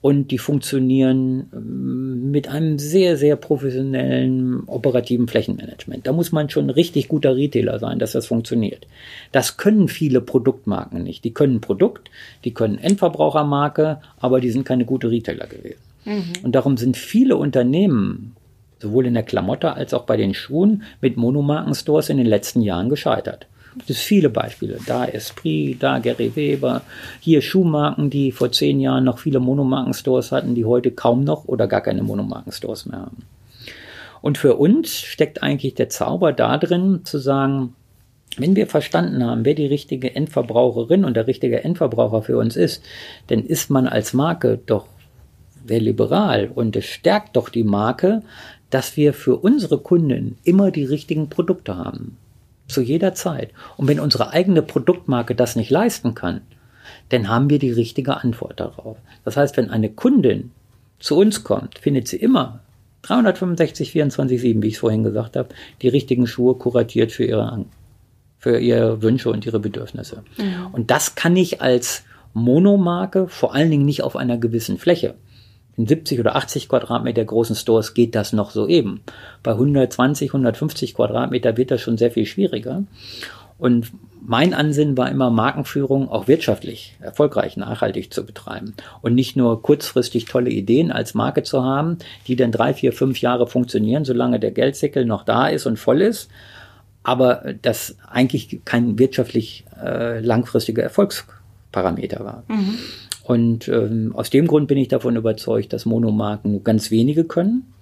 und die funktionieren ähm, mit einem sehr, sehr professionellen operativen Flächenmanagement. Da muss man schon ein richtig guter Retailer sein, dass das funktioniert. Das können viele Produktmarken nicht. Die können Produkt, die können Endverbrauchermarke, aber die sind keine gute Retailer gewesen. Mhm. Und darum sind viele Unternehmen, sowohl in der Klamotte als auch bei den Schuhen, mit Monomarkenstores in den letzten Jahren gescheitert. Es gibt viele Beispiele. Da Esprit, da Gary Weber, hier Schuhmarken, die vor zehn Jahren noch viele Monomarkenstores hatten, die heute kaum noch oder gar keine Monomarkenstores mehr haben. Und für uns steckt eigentlich der Zauber da drin, zu sagen, wenn wir verstanden haben, wer die richtige Endverbraucherin und der richtige Endverbraucher für uns ist, dann ist man als Marke doch sehr liberal und es stärkt doch die Marke, dass wir für unsere Kunden immer die richtigen Produkte haben zu jeder Zeit. Und wenn unsere eigene Produktmarke das nicht leisten kann, dann haben wir die richtige Antwort darauf. Das heißt, wenn eine Kundin zu uns kommt, findet sie immer 365, 24, 7, wie ich es vorhin gesagt habe, die richtigen Schuhe kuratiert für ihre, für ihre Wünsche und ihre Bedürfnisse. Mhm. Und das kann ich als Monomarke vor allen Dingen nicht auf einer gewissen Fläche in 70 oder 80 Quadratmeter großen Stores geht das noch so eben. Bei 120, 150 Quadratmeter wird das schon sehr viel schwieriger. Und mein Ansinnen war immer, Markenführung auch wirtschaftlich erfolgreich, nachhaltig zu betreiben. Und nicht nur kurzfristig tolle Ideen als Marke zu haben, die dann drei, vier, fünf Jahre funktionieren, solange der Geldsickel noch da ist und voll ist, aber das eigentlich kein wirtschaftlich äh, langfristiger Erfolgsparameter war. Mhm. Und ähm, aus dem Grund bin ich davon überzeugt, dass Monomarken nur ganz wenige können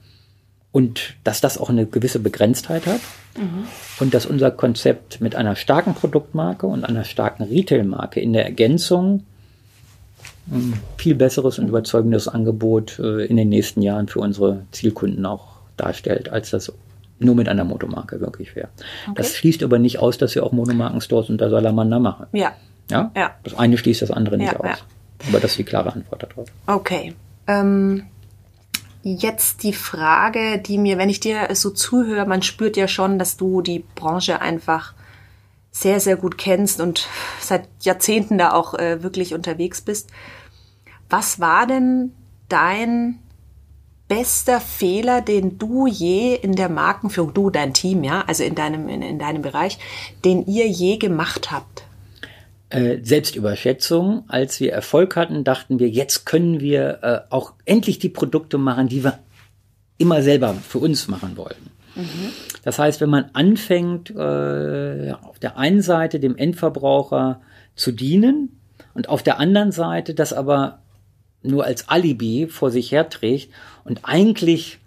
und dass das auch eine gewisse Begrenztheit hat mhm. und dass unser Konzept mit einer starken Produktmarke und einer starken Retailmarke in der Ergänzung ein viel besseres und überzeugendes Angebot äh, in den nächsten Jahren für unsere Zielkunden auch darstellt, als das nur mit einer Monomarke wirklich wäre. Okay. Das schließt aber nicht aus, dass wir auch Monomarkenstores unter Salamander machen. Ja. Ja? ja. Das eine schließt das andere nicht ja, aus. Ja. Aber das ist die klare Antwort darauf. Okay. Ähm, jetzt die Frage, die mir, wenn ich dir so zuhöre, man spürt ja schon, dass du die Branche einfach sehr, sehr gut kennst und seit Jahrzehnten da auch äh, wirklich unterwegs bist. Was war denn dein bester Fehler, den du je in der Markenführung, du, dein Team, ja, also in deinem, in, in deinem Bereich, den ihr je gemacht habt? Äh, Selbstüberschätzung. Als wir Erfolg hatten, dachten wir, jetzt können wir äh, auch endlich die Produkte machen, die wir immer selber für uns machen wollten. Mhm. Das heißt, wenn man anfängt, äh, auf der einen Seite dem Endverbraucher zu dienen und auf der anderen Seite das aber nur als Alibi vor sich herträgt und eigentlich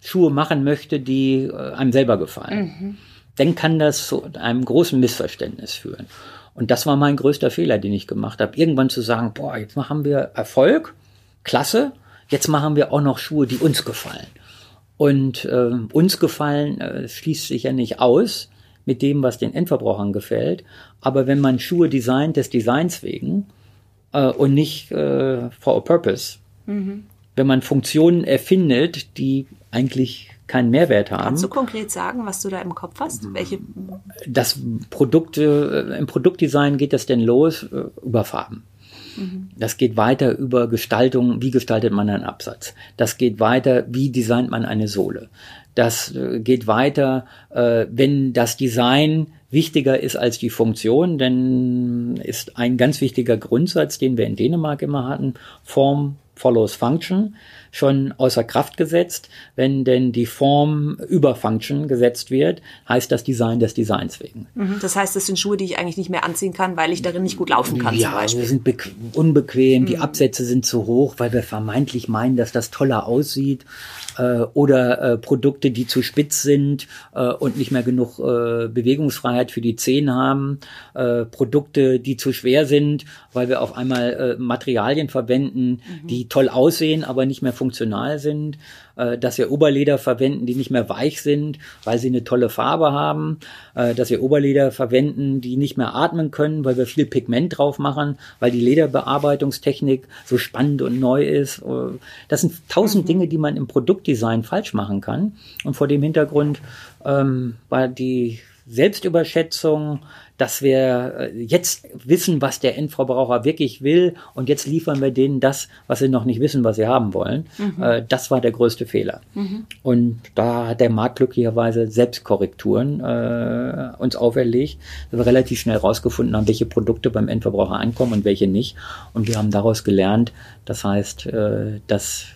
Schuhe machen möchte, die äh, einem selber gefallen, mhm. dann kann das zu einem großen Missverständnis führen. Und das war mein größter Fehler, den ich gemacht habe. Irgendwann zu sagen, boah, jetzt machen wir Erfolg, klasse, jetzt machen wir auch noch Schuhe, die uns gefallen. Und äh, uns gefallen äh, schließt sich ja nicht aus mit dem, was den Endverbrauchern gefällt. Aber wenn man Schuhe designt des Designs wegen äh, und nicht äh, for a purpose, mhm. wenn man Funktionen erfindet, die eigentlich keinen Mehrwert haben. Kannst du konkret sagen, was du da im Kopf hast? Welche? Das Produkte, äh, im Produktdesign geht das denn los äh, über Farben. Mhm. Das geht weiter über Gestaltung, wie gestaltet man einen Absatz. Das geht weiter, wie designt man eine Sohle. Das äh, geht weiter, wenn das Design wichtiger ist als die Funktion, denn ist ein ganz wichtiger Grundsatz, den wir in Dänemark immer hatten, Form follows Function schon außer Kraft gesetzt. Wenn denn die Form über Function gesetzt wird, heißt das Design des Designs wegen. Mhm. Das heißt, das sind Schuhe, die ich eigentlich nicht mehr anziehen kann, weil ich darin nicht gut laufen kann. Ja, wir sind unbequem, mhm. die Absätze sind zu hoch, weil wir vermeintlich meinen, dass das toller aussieht. Äh, oder äh, Produkte, die zu spitz sind äh, und nicht mehr genug äh, Bewegungsfreiheit für die Zehen haben. Äh, Produkte, die zu schwer sind, weil wir auf einmal äh, Materialien verwenden, mhm. die toll aussehen, aber nicht mehr funktional sind, äh, dass wir Oberleder verwenden, die nicht mehr weich sind, weil sie eine tolle Farbe haben, äh, dass wir Oberleder verwenden, die nicht mehr atmen können, weil wir viel Pigment drauf machen, weil die Lederbearbeitungstechnik so spannend und neu ist. Äh, das sind tausend mhm. Dinge, die man im Produktdesign falsch machen kann. Und vor dem Hintergrund ähm, war die Selbstüberschätzung, dass wir äh, jetzt wissen, was der Endverbraucher wirklich will und jetzt liefern wir denen das, was sie noch nicht wissen, was sie haben wollen. Mhm. Äh, das war der größte Fehler. Mhm. Und da hat der Markt glücklicherweise Selbstkorrekturen äh, uns auferlegt, dass wir relativ schnell rausgefunden haben, welche Produkte beim Endverbraucher ankommen und welche nicht. Und wir haben daraus gelernt, das heißt, äh, dass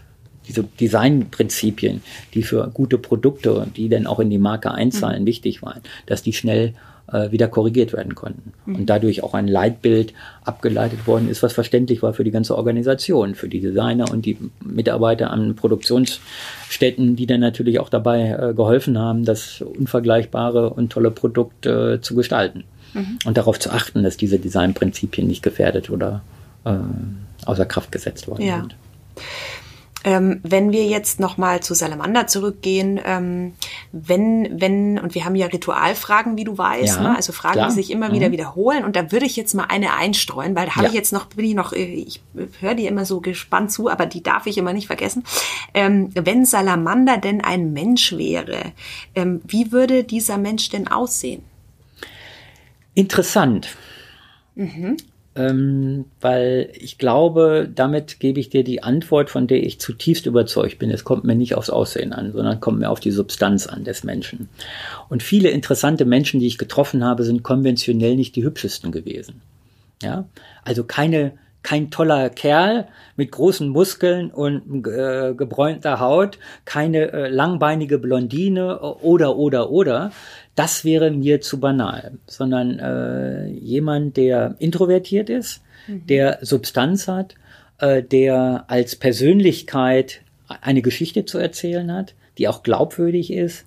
diese Designprinzipien, die für gute Produkte, die dann auch in die Marke einzahlen, mhm. wichtig waren, dass die schnell äh, wieder korrigiert werden konnten. Mhm. Und dadurch auch ein Leitbild abgeleitet worden ist, was verständlich war für die ganze Organisation, für die Designer und die Mitarbeiter an Produktionsstätten, die dann natürlich auch dabei äh, geholfen haben, das unvergleichbare und tolle Produkt äh, zu gestalten. Mhm. Und darauf zu achten, dass diese Designprinzipien nicht gefährdet oder äh, außer Kraft gesetzt worden ja. sind. Ähm, wenn wir jetzt nochmal zu Salamander zurückgehen, ähm, wenn, wenn, und wir haben ja Ritualfragen, wie du weißt, ja, ne? also Fragen, klar. die sich immer mhm. wieder wiederholen. Und da würde ich jetzt mal eine einstreuen, weil da habe ja. ich jetzt noch, bin ich noch, äh, ich höre dir immer so gespannt zu, aber die darf ich immer nicht vergessen. Ähm, wenn Salamander denn ein Mensch wäre, ähm, wie würde dieser Mensch denn aussehen? Interessant. Mhm ähm, weil ich glaube, damit gebe ich dir die Antwort, von der ich zutiefst überzeugt bin. Es kommt mir nicht aufs Aussehen an, sondern kommt mir auf die Substanz an des Menschen. Und viele interessante Menschen, die ich getroffen habe, sind konventionell nicht die hübschesten gewesen. Ja, also keine kein toller Kerl mit großen Muskeln und äh, gebräunter Haut, keine äh, langbeinige Blondine oder oder oder, das wäre mir zu banal, sondern äh, jemand, der introvertiert ist, mhm. der Substanz hat, äh, der als Persönlichkeit eine Geschichte zu erzählen hat, die auch glaubwürdig ist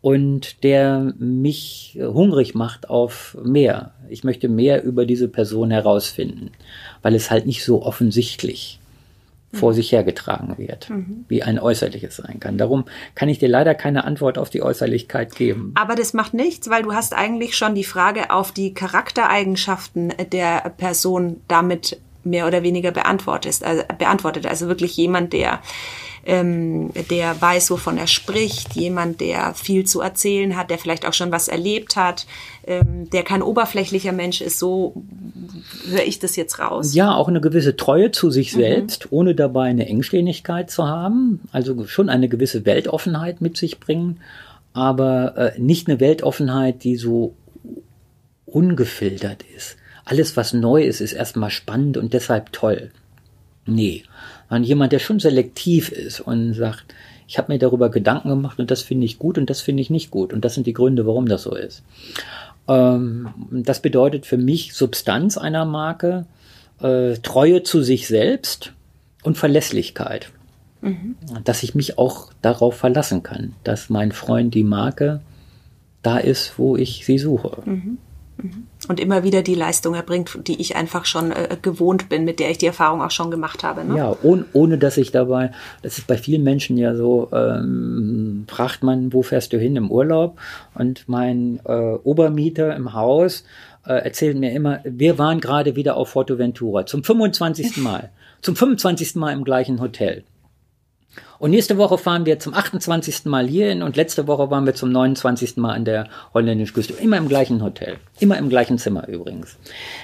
und der mich hungrig macht auf mehr. Ich möchte mehr über diese Person herausfinden, weil es halt nicht so offensichtlich vor sich hergetragen wird, mhm. wie ein äußerliches sein kann. Darum kann ich dir leider keine Antwort auf die Äußerlichkeit geben. Aber das macht nichts, weil du hast eigentlich schon die Frage auf die Charaktereigenschaften der Person damit mehr oder weniger beantwortet. Also, beantwortet. also wirklich jemand, der ähm, der weiß, wovon er spricht, jemand, der viel zu erzählen hat, der vielleicht auch schon was erlebt hat, ähm, der kein oberflächlicher Mensch ist, so höre ich das jetzt raus. Ja, auch eine gewisse Treue zu sich mhm. selbst, ohne dabei eine Engständigkeit zu haben, also schon eine gewisse Weltoffenheit mit sich bringen, aber äh, nicht eine Weltoffenheit, die so ungefiltert ist. Alles, was neu ist, ist erstmal spannend und deshalb toll. Nee, sondern jemand, der schon selektiv ist und sagt, ich habe mir darüber Gedanken gemacht und das finde ich gut und das finde ich nicht gut und das sind die Gründe, warum das so ist. Ähm, das bedeutet für mich Substanz einer Marke, äh, Treue zu sich selbst und Verlässlichkeit. Mhm. Dass ich mich auch darauf verlassen kann, dass mein Freund die Marke da ist, wo ich sie suche. Mhm. Und immer wieder die Leistung erbringt, die ich einfach schon äh, gewohnt bin, mit der ich die Erfahrung auch schon gemacht habe. Ne? Ja, ohne, ohne dass ich dabei, das ist bei vielen Menschen ja so, ähm, fragt man, wo fährst du hin im Urlaub? Und mein äh, Obermieter im Haus äh, erzählt mir immer, wir waren gerade wieder auf Forteventura zum 25. Mal. zum 25. Mal im gleichen Hotel. Und nächste Woche fahren wir zum 28. Mal hierhin und letzte Woche waren wir zum 29. Mal an der holländischen Küste. Immer im gleichen Hotel. Immer im gleichen Zimmer übrigens.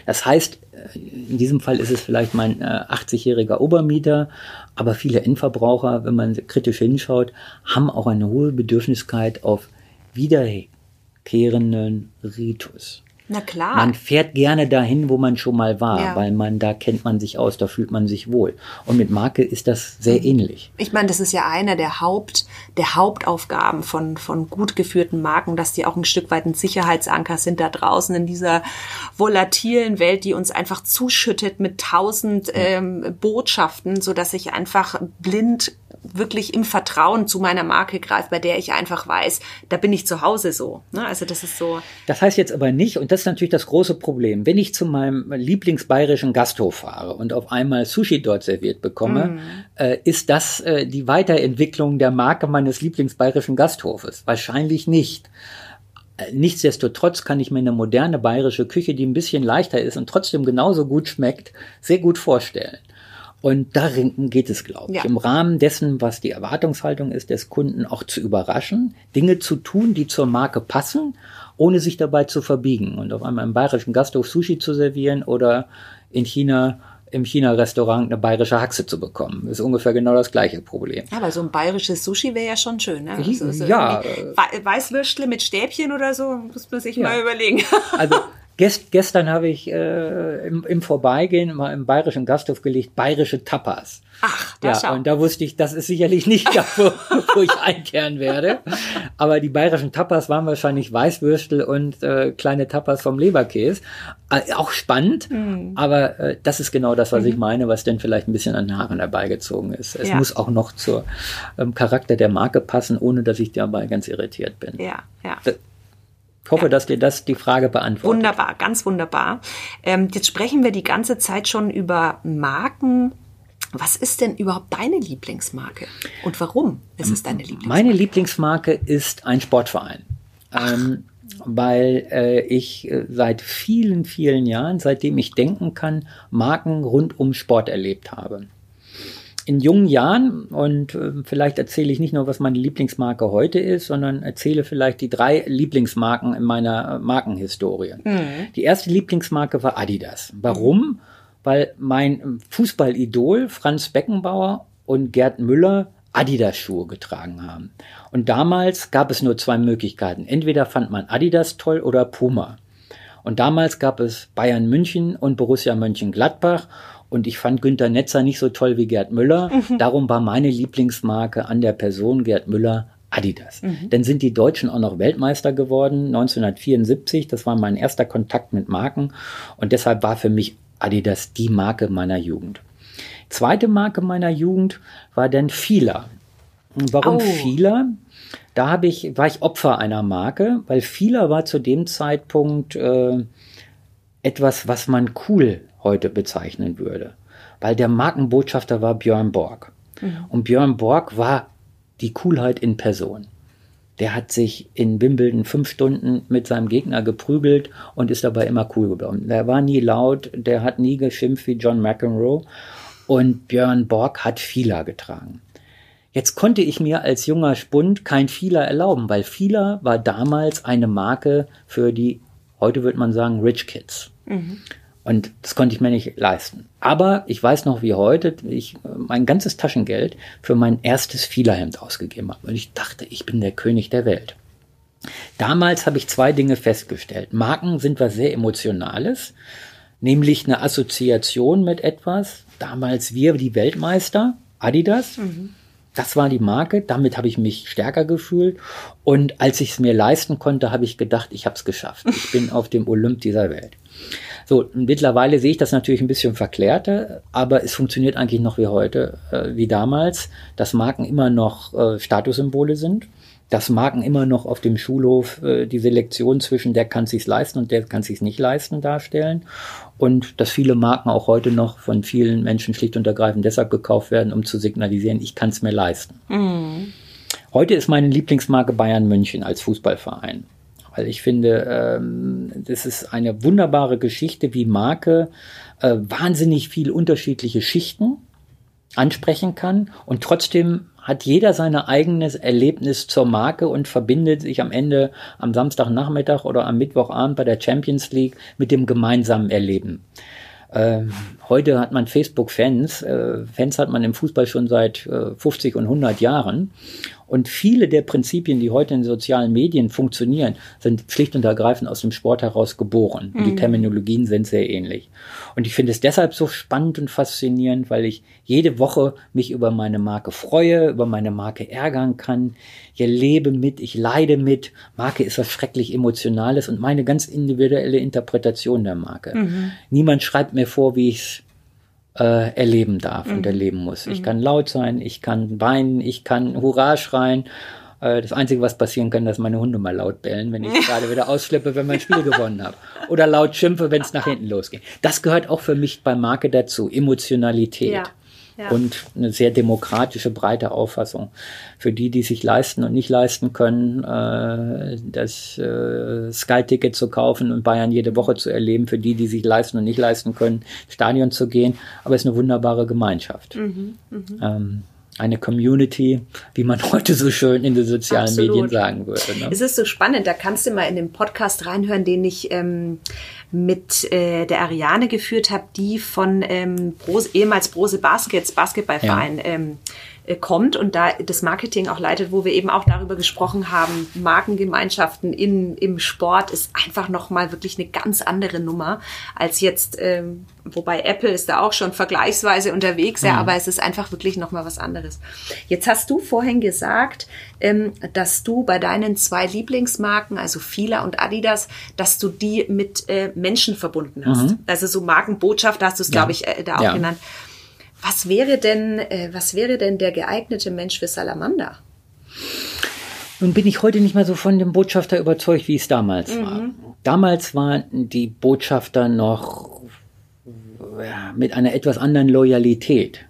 Das heißt, äh, in diesem Fall ist es vielleicht mein äh, 80-jähriger Obermieter, aber viele Endverbraucher, wenn man kritisch hinschaut, haben auch eine hohe Bedürfniskeit auf wiederkehrenden Ritus. Na klar. Man fährt gerne dahin, wo man schon mal war, ja. weil man da kennt man sich aus, da fühlt man sich wohl. Und mit Marke ist das sehr mhm. ähnlich. Ich meine, das ist ja einer der Haupt der Hauptaufgaben von von gut geführten Marken, dass die auch ein Stück weit ein Sicherheitsanker sind da draußen in dieser volatilen Welt, die uns einfach zuschüttet mit tausend ähm, Botschaften, so dass ich einfach blind wirklich im Vertrauen zu meiner Marke greife, bei der ich einfach weiß, da bin ich zu Hause so. Ne? Also das ist so. Das heißt jetzt aber nicht, und das ist natürlich das große Problem. Wenn ich zu meinem Lieblingsbayerischen Gasthof fahre und auf einmal Sushi dort serviert bekomme, mm. äh, ist das äh, die Weiterentwicklung der Marke meines Lieblingsbayerischen Gasthofes? Wahrscheinlich nicht. Äh, nichtsdestotrotz kann ich mir eine moderne bayerische Küche, die ein bisschen leichter ist und trotzdem genauso gut schmeckt, sehr gut vorstellen. Und darin geht es, glaube ich, ja. im Rahmen dessen, was die Erwartungshaltung ist des Kunden, auch zu überraschen, Dinge zu tun, die zur Marke passen, ohne sich dabei zu verbiegen und auf einmal im bayerischen Gasthof Sushi zu servieren oder in China im China-Restaurant eine bayerische Haxe zu bekommen. ist ungefähr genau das gleiche Problem. Ja, weil so ein bayerisches Sushi wäre ja schon schön. Ne? Also, so ja. Weißwürstle mit Stäbchen oder so, muss man sich ja. mal überlegen. Also Gest, gestern habe ich äh, im, im Vorbeigehen mal im bayerischen Gasthof gelegt, bayerische Tapas. Ach, da ja, schau. und da wusste ich, das ist sicherlich nicht da, wo, wo ich einkehren werde. Aber die bayerischen Tapas waren wahrscheinlich Weißwürstel und äh, kleine Tapas vom Leberkäse. Äh, auch spannend, mhm. aber äh, das ist genau das, was mhm. ich meine, was denn vielleicht ein bisschen an Haaren herbeigezogen ist. Es ja. muss auch noch zur ähm, Charakter der Marke passen, ohne dass ich dabei ganz irritiert bin. Ja, ja. Das, ich hoffe, ja. dass dir das die Frage beantwortet. Wunderbar, ganz wunderbar. Ähm, jetzt sprechen wir die ganze Zeit schon über Marken. Was ist denn überhaupt deine Lieblingsmarke und warum ist es deine Lieblingsmarke? Meine Lieblingsmarke ist ein Sportverein. Ähm, weil äh, ich äh, seit vielen, vielen Jahren, seitdem ich denken kann, Marken rund um Sport erlebt habe in jungen Jahren und äh, vielleicht erzähle ich nicht nur, was meine Lieblingsmarke heute ist, sondern erzähle vielleicht die drei Lieblingsmarken in meiner äh, Markenhistorie. Mhm. Die erste Lieblingsmarke war Adidas. Warum? Weil mein Fußballidol Franz Beckenbauer und Gerd Müller Adidas-Schuhe getragen haben. Und damals gab es nur zwei Möglichkeiten. Entweder fand man Adidas toll oder Puma. Und damals gab es Bayern München und Borussia Mönchengladbach und ich fand Günter Netzer nicht so toll wie Gerd Müller. Mhm. Darum war meine Lieblingsmarke an der Person Gerd Müller Adidas. Mhm. Dann sind die Deutschen auch noch Weltmeister geworden, 1974. Das war mein erster Kontakt mit Marken. Und deshalb war für mich Adidas die Marke meiner Jugend. Zweite Marke meiner Jugend war dann Fila. warum oh. Fila? Da habe ich, war ich Opfer einer Marke, weil Fila war zu dem Zeitpunkt äh, etwas, was man cool heute bezeichnen würde. Weil der Markenbotschafter war Björn Borg. Mhm. Und Björn Borg war die Coolheit in Person. Der hat sich in Wimbledon fünf Stunden mit seinem Gegner geprügelt und ist dabei immer cool geblieben. Der war nie laut, der hat nie geschimpft wie John McEnroe und Björn Borg hat Fila getragen. Jetzt konnte ich mir als junger Spund kein Fila erlauben, weil Fila war damals eine Marke für die, heute würde man sagen, Rich Kids. Mhm. Und das konnte ich mir nicht leisten. Aber ich weiß noch wie heute, ich mein ganzes Taschengeld für mein erstes Fielerhemd ausgegeben habe. Und ich dachte, ich bin der König der Welt. Damals habe ich zwei Dinge festgestellt. Marken sind was sehr Emotionales, nämlich eine Assoziation mit etwas. Damals wir, die Weltmeister, Adidas. Mhm. Das war die Marke, damit habe ich mich stärker gefühlt. Und als ich es mir leisten konnte, habe ich gedacht, ich habe es geschafft. Ich bin auf dem Olymp dieser Welt. So, mittlerweile sehe ich das natürlich ein bisschen verklärter, aber es funktioniert eigentlich noch wie heute, äh, wie damals, dass Marken immer noch äh, Statussymbole sind, dass Marken immer noch auf dem Schulhof äh, die Selektion zwischen der kann sich's leisten und der kann sich's nicht leisten darstellen und dass viele Marken auch heute noch von vielen Menschen schlicht und ergreifend deshalb gekauft werden, um zu signalisieren, ich kann es mir leisten. Mhm. Heute ist meine Lieblingsmarke Bayern München als Fußballverein weil ich finde, ähm, das ist eine wunderbare Geschichte, wie Marke äh, wahnsinnig viel unterschiedliche Schichten ansprechen kann und trotzdem hat jeder sein eigenes Erlebnis zur Marke und verbindet sich am Ende am Samstagnachmittag oder am Mittwochabend bei der Champions League mit dem gemeinsamen Erleben. Äh, heute hat man Facebook-Fans. Äh, Fans hat man im Fußball schon seit äh, 50 und 100 Jahren. Und viele der Prinzipien, die heute in sozialen Medien funktionieren, sind schlicht und ergreifend aus dem Sport heraus geboren. Mhm. Die Terminologien sind sehr ähnlich. Und ich finde es deshalb so spannend und faszinierend, weil ich jede Woche mich über meine Marke freue, über meine Marke ärgern kann. Ich lebe mit, ich leide mit. Marke ist was schrecklich Emotionales und meine ganz individuelle Interpretation der Marke. Mhm. Niemand schreibt mir vor, wie ich es äh, erleben darf mhm. und erleben muss. Ich mhm. kann laut sein, ich kann weinen, ich kann Hurra schreien Äh, das Einzige, was passieren kann, dass meine Hunde mal laut bellen, wenn ich gerade wieder ausflippe, wenn mein Spiel gewonnen habe. Oder laut schimpfe, wenn es nach hinten losgeht. Das gehört auch für mich bei Marke dazu, Emotionalität. Ja. Ja. Und eine sehr demokratische, breite Auffassung. Für die, die sich leisten und nicht leisten können, äh, das äh, Sky-Ticket zu kaufen und Bayern jede Woche zu erleben, für die, die sich leisten und nicht leisten können, Stadion zu gehen. Aber es ist eine wunderbare Gemeinschaft. Mhm, mh. ähm, eine Community, wie man heute so schön in den sozialen Absolut. Medien sagen würde. Ne? Es ist so spannend, da kannst du mal in den Podcast reinhören, den ich ähm, mit äh, der Ariane geführt habe, die von ähm, Brose, ehemals Brose Baskets, Basketballverein, ja. ähm, äh, kommt und da das Marketing auch leitet, wo wir eben auch darüber gesprochen haben, Markengemeinschaften in, im Sport ist einfach nochmal wirklich eine ganz andere Nummer als jetzt, ähm, wobei Apple ist da auch schon vergleichsweise unterwegs, ja, mhm. aber es ist einfach wirklich nochmal was anderes. Jetzt hast du vorhin gesagt, ähm, dass du bei deinen zwei Lieblingsmarken, also Fila und Adidas, dass du die mit äh, Menschen verbunden hast. Mhm. Also so Markenbotschaft hast du es, ja. glaube ich, äh, da auch ja. genannt. Was wäre denn, äh, was wäre denn der geeignete Mensch für Salamander? Nun bin ich heute nicht mehr so von dem Botschafter überzeugt, wie es damals mhm. war. Damals waren die Botschafter noch ja, mit einer etwas anderen Loyalität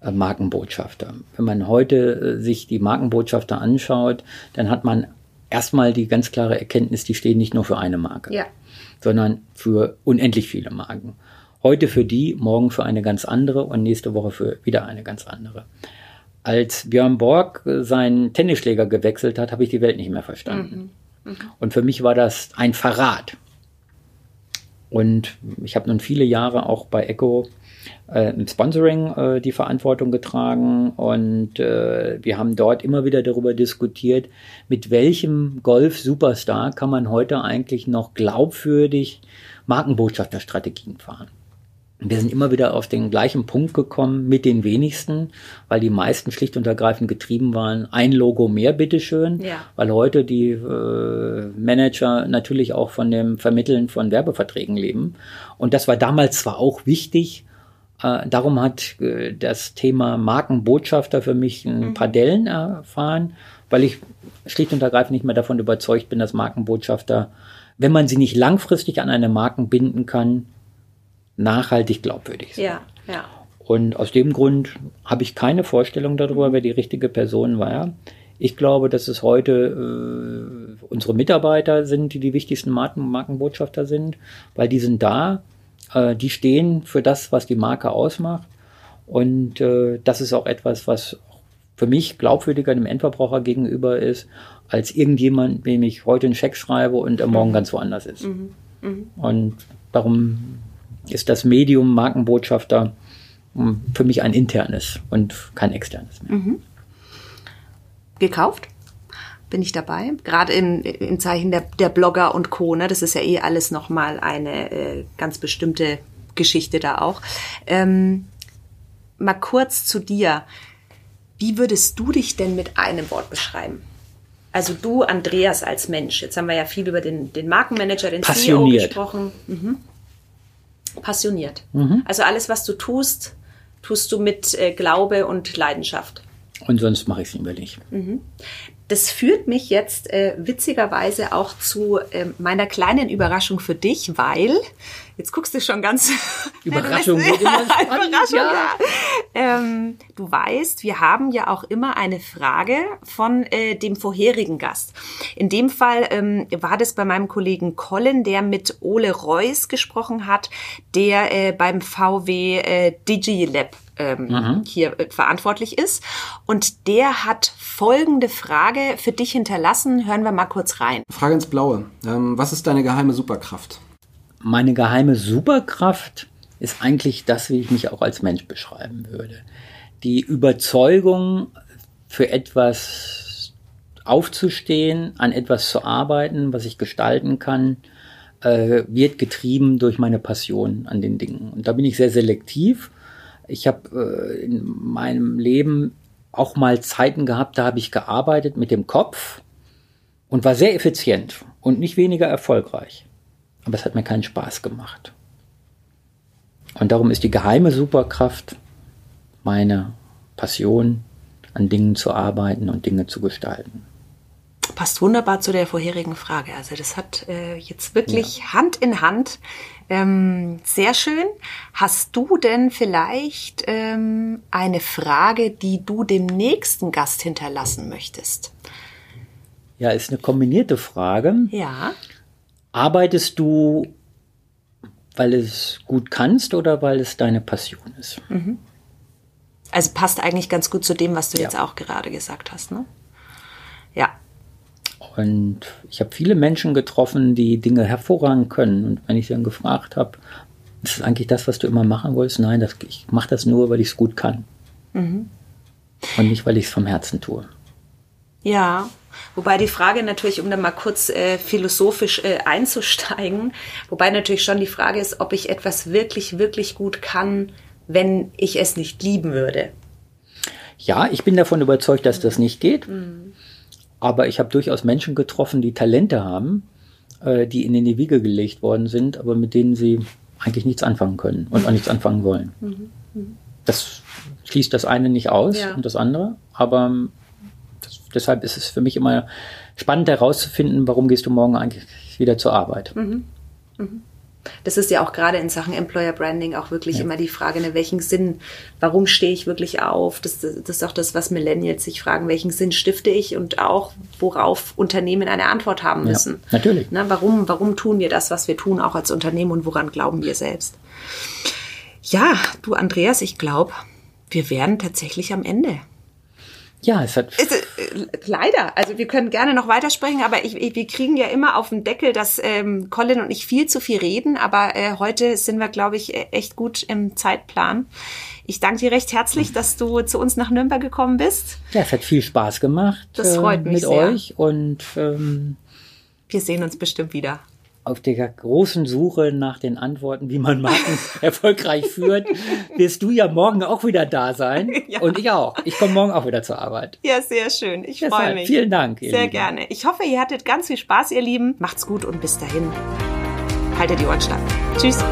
äh, Markenbotschafter. Wenn man heute äh, sich die Markenbotschafter anschaut, dann hat man erstmal die ganz klare Erkenntnis, die stehen nicht nur für eine Marke, ja. sondern für unendlich viele Marken. Heute für die, morgen für eine ganz andere und nächste Woche für wieder eine ganz andere. Als Björn Borg seinen Tennisschläger gewechselt hat, habe ich die Welt nicht mehr verstanden. Mhm. Mhm. Und für mich war das ein Verrat. Und ich habe nun viele Jahre auch bei Echo äh, im Sponsoring äh, die Verantwortung getragen und äh, wir haben dort immer wieder darüber diskutiert, mit welchem Golf-Superstar kann man heute eigentlich noch glaubwürdig Markenbotschafterstrategien fahren. Wir sind immer wieder auf den gleichen Punkt gekommen mit den wenigsten, weil die meisten schlicht und ergreifend getrieben waren. Ein Logo mehr, bitteschön. Ja. Weil heute die äh, Manager natürlich auch von dem Vermitteln von Werbeverträgen leben. Und das war damals zwar auch wichtig, äh, darum hat äh, das Thema Markenbotschafter für mich ein mhm. paar Dellen erfahren, weil ich schlicht und ergreifend nicht mehr davon überzeugt bin, dass Markenbotschafter, wenn man sie nicht langfristig an eine Marken binden kann, nachhaltig glaubwürdig sind. Ja, ja. Und aus dem Grund habe ich keine Vorstellung darüber, wer die richtige Person war. Ich glaube, dass es heute äh, unsere Mitarbeiter sind, die die wichtigsten Marken Markenbotschafter sind, weil die sind da, äh, die stehen für das, was die Marke ausmacht. Und äh, das ist auch etwas, was für mich glaubwürdiger dem Endverbraucher gegenüber ist, als irgendjemand, dem ich heute einen Scheck schreibe und er morgen ganz woanders ist. Mhm. Mhm. Und darum ist das Medium Markenbotschafter hm, für mich ein internes und kein externes mehr. Mhm. Gekauft? Bin ich dabei? Gerade im, im Zeichen der, der Blogger und Co. Ne? Das ist ja eh alles nochmal eine äh, ganz bestimmte Geschichte da auch. Ähm, mal kurz zu dir. Wie würdest du dich denn mit einem Wort beschreiben? Also du, Andreas, als Mensch. Jetzt haben wir ja viel über den, den Markenmanager, den CEO gesprochen. Mhm passioniert. Mhm. Also alles, was du tust, tust du mit äh, Glaube und Leidenschaft. Und sonst mache ich es lieber nicht. Mhm. Das führt mich jetzt äh, witzigerweise auch zu äh, meiner kleinen Überraschung für dich, weil jetzt guckst du schon ganz Überraschung, spannend, Überraschung ja. ja. Ähm, du weißt, wir haben ja auch immer eine Frage von äh, dem vorherigen Gast. In dem Fall ähm, war das bei meinem Kollegen Colin, der mit Ole Reuss gesprochen hat, der äh, beim VW äh, DigiLab ähm, mhm. hier äh, verantwortlich ist. Und der hat folgende Frage für dich hinterlassen. Hören wir mal kurz rein. Frage ins Blaue. Ähm, was ist deine geheime Superkraft? Meine geheime Superkraft ist eigentlich das, wie ich mich auch als Mensch beschreiben würde. Die Überzeugung, für etwas aufzustehen, an etwas zu arbeiten, was ich gestalten kann, äh, wird getrieben durch meine Passion an den Dingen. Und da bin ich sehr selektiv ich habe äh, in meinem Leben auch mal Zeiten gehabt, da habe ich gearbeitet mit dem Kopf und war sehr effizient und nicht weniger erfolgreich. Aber es hat mir keinen Spaß gemacht. Und darum ist die geheime Superkraft meine Passion an Dingen zu arbeiten und Dinge zu gestalten. Passt wunderbar zu der vorherigen Frage. Also das hat äh, jetzt wirklich ja. Hand in Hand. Ähm, sehr schön. Hast du denn vielleicht ähm, eine Frage, die du dem nächsten Gast hinterlassen möchtest? Ja, ist eine kombinierte Frage. Ja. Arbeitest du, weil es gut kannst oder weil es deine Passion ist? Mhm. Also passt eigentlich ganz gut zu dem, was du ja. jetzt auch gerade gesagt hast, ne? Ja. Und ich habe viele Menschen getroffen, die Dinge hervorragend können. Und wenn ich dann gefragt habe, ist das eigentlich das, was du immer machen wolltest? Nein, das, ich mache das nur, weil ich es gut kann. Mhm. Und nicht, weil ich es vom Herzen tue. Ja, Wobei die Frage natürlich, um da mal kurz äh, philosophisch äh, einzusteigen, wobei natürlich schon die Frage ist, ob ich etwas wirklich, wirklich gut kann, wenn ich es nicht lieben würde. Ja, ich bin davon überzeugt, dass das nicht geht. Mhm. Aber ich habe durchaus Menschen getroffen, die Talente haben, äh, die ihnen in die Wiege gelegt worden sind, aber mit denen sie eigentlich nichts anfangen können und auch nichts anfangen wollen. Mhm. Mhm. Das schließt das eine nicht aus ja. und das andere, aber deshalb ist es für mich immer spannend herauszufinden, warum gehst du morgen eigentlich wieder zur Arbeit. Mhm. Mhm. Das ist ja auch gerade in Sachen Employer Branding auch wirklich ja. immer die Frage, in welchen Sinn, warum stehe ich wirklich auf? Das, das ist auch das, was Millennials sich fragen, welchen Sinn stifte ich und auch, worauf Unternehmen eine Antwort haben müssen. Ja, natürlich. Na, warum, warum tun wir das, was wir tun, auch als Unternehmen und woran glauben wir selbst? Ja, du Andreas, ich glaube, wir wären tatsächlich am Ende. Ja, es hat. Ist, äh, leider. Also wir können gerne noch weitersprechen, aber ich, ich, wir kriegen ja immer auf den Deckel, dass ähm, Colin und ich viel zu viel reden. Aber äh, heute sind wir, glaube ich, e-, echt gut im Zeitplan. Ich danke dir recht herzlich, dass du zu uns nach Nürnberg gekommen bist. Ja, es hat viel Spaß gemacht. Das freut äh, mich mit sehr. euch und ähm, wir sehen uns bestimmt wieder auf der großen Suche nach den Antworten, wie man Marken erfolgreich führt, wirst du ja morgen auch wieder da sein. Ja. Und ich auch. Ich komme morgen auch wieder zur Arbeit. Ja, sehr schön. Ich freue mich. Vielen Dank. sehr Lieben. gerne. Ich hoffe, ihr hattet ganz viel Spaß, ihr Lieben. Macht's gut und bis dahin. Haltet die Ohren steif. Tschüss.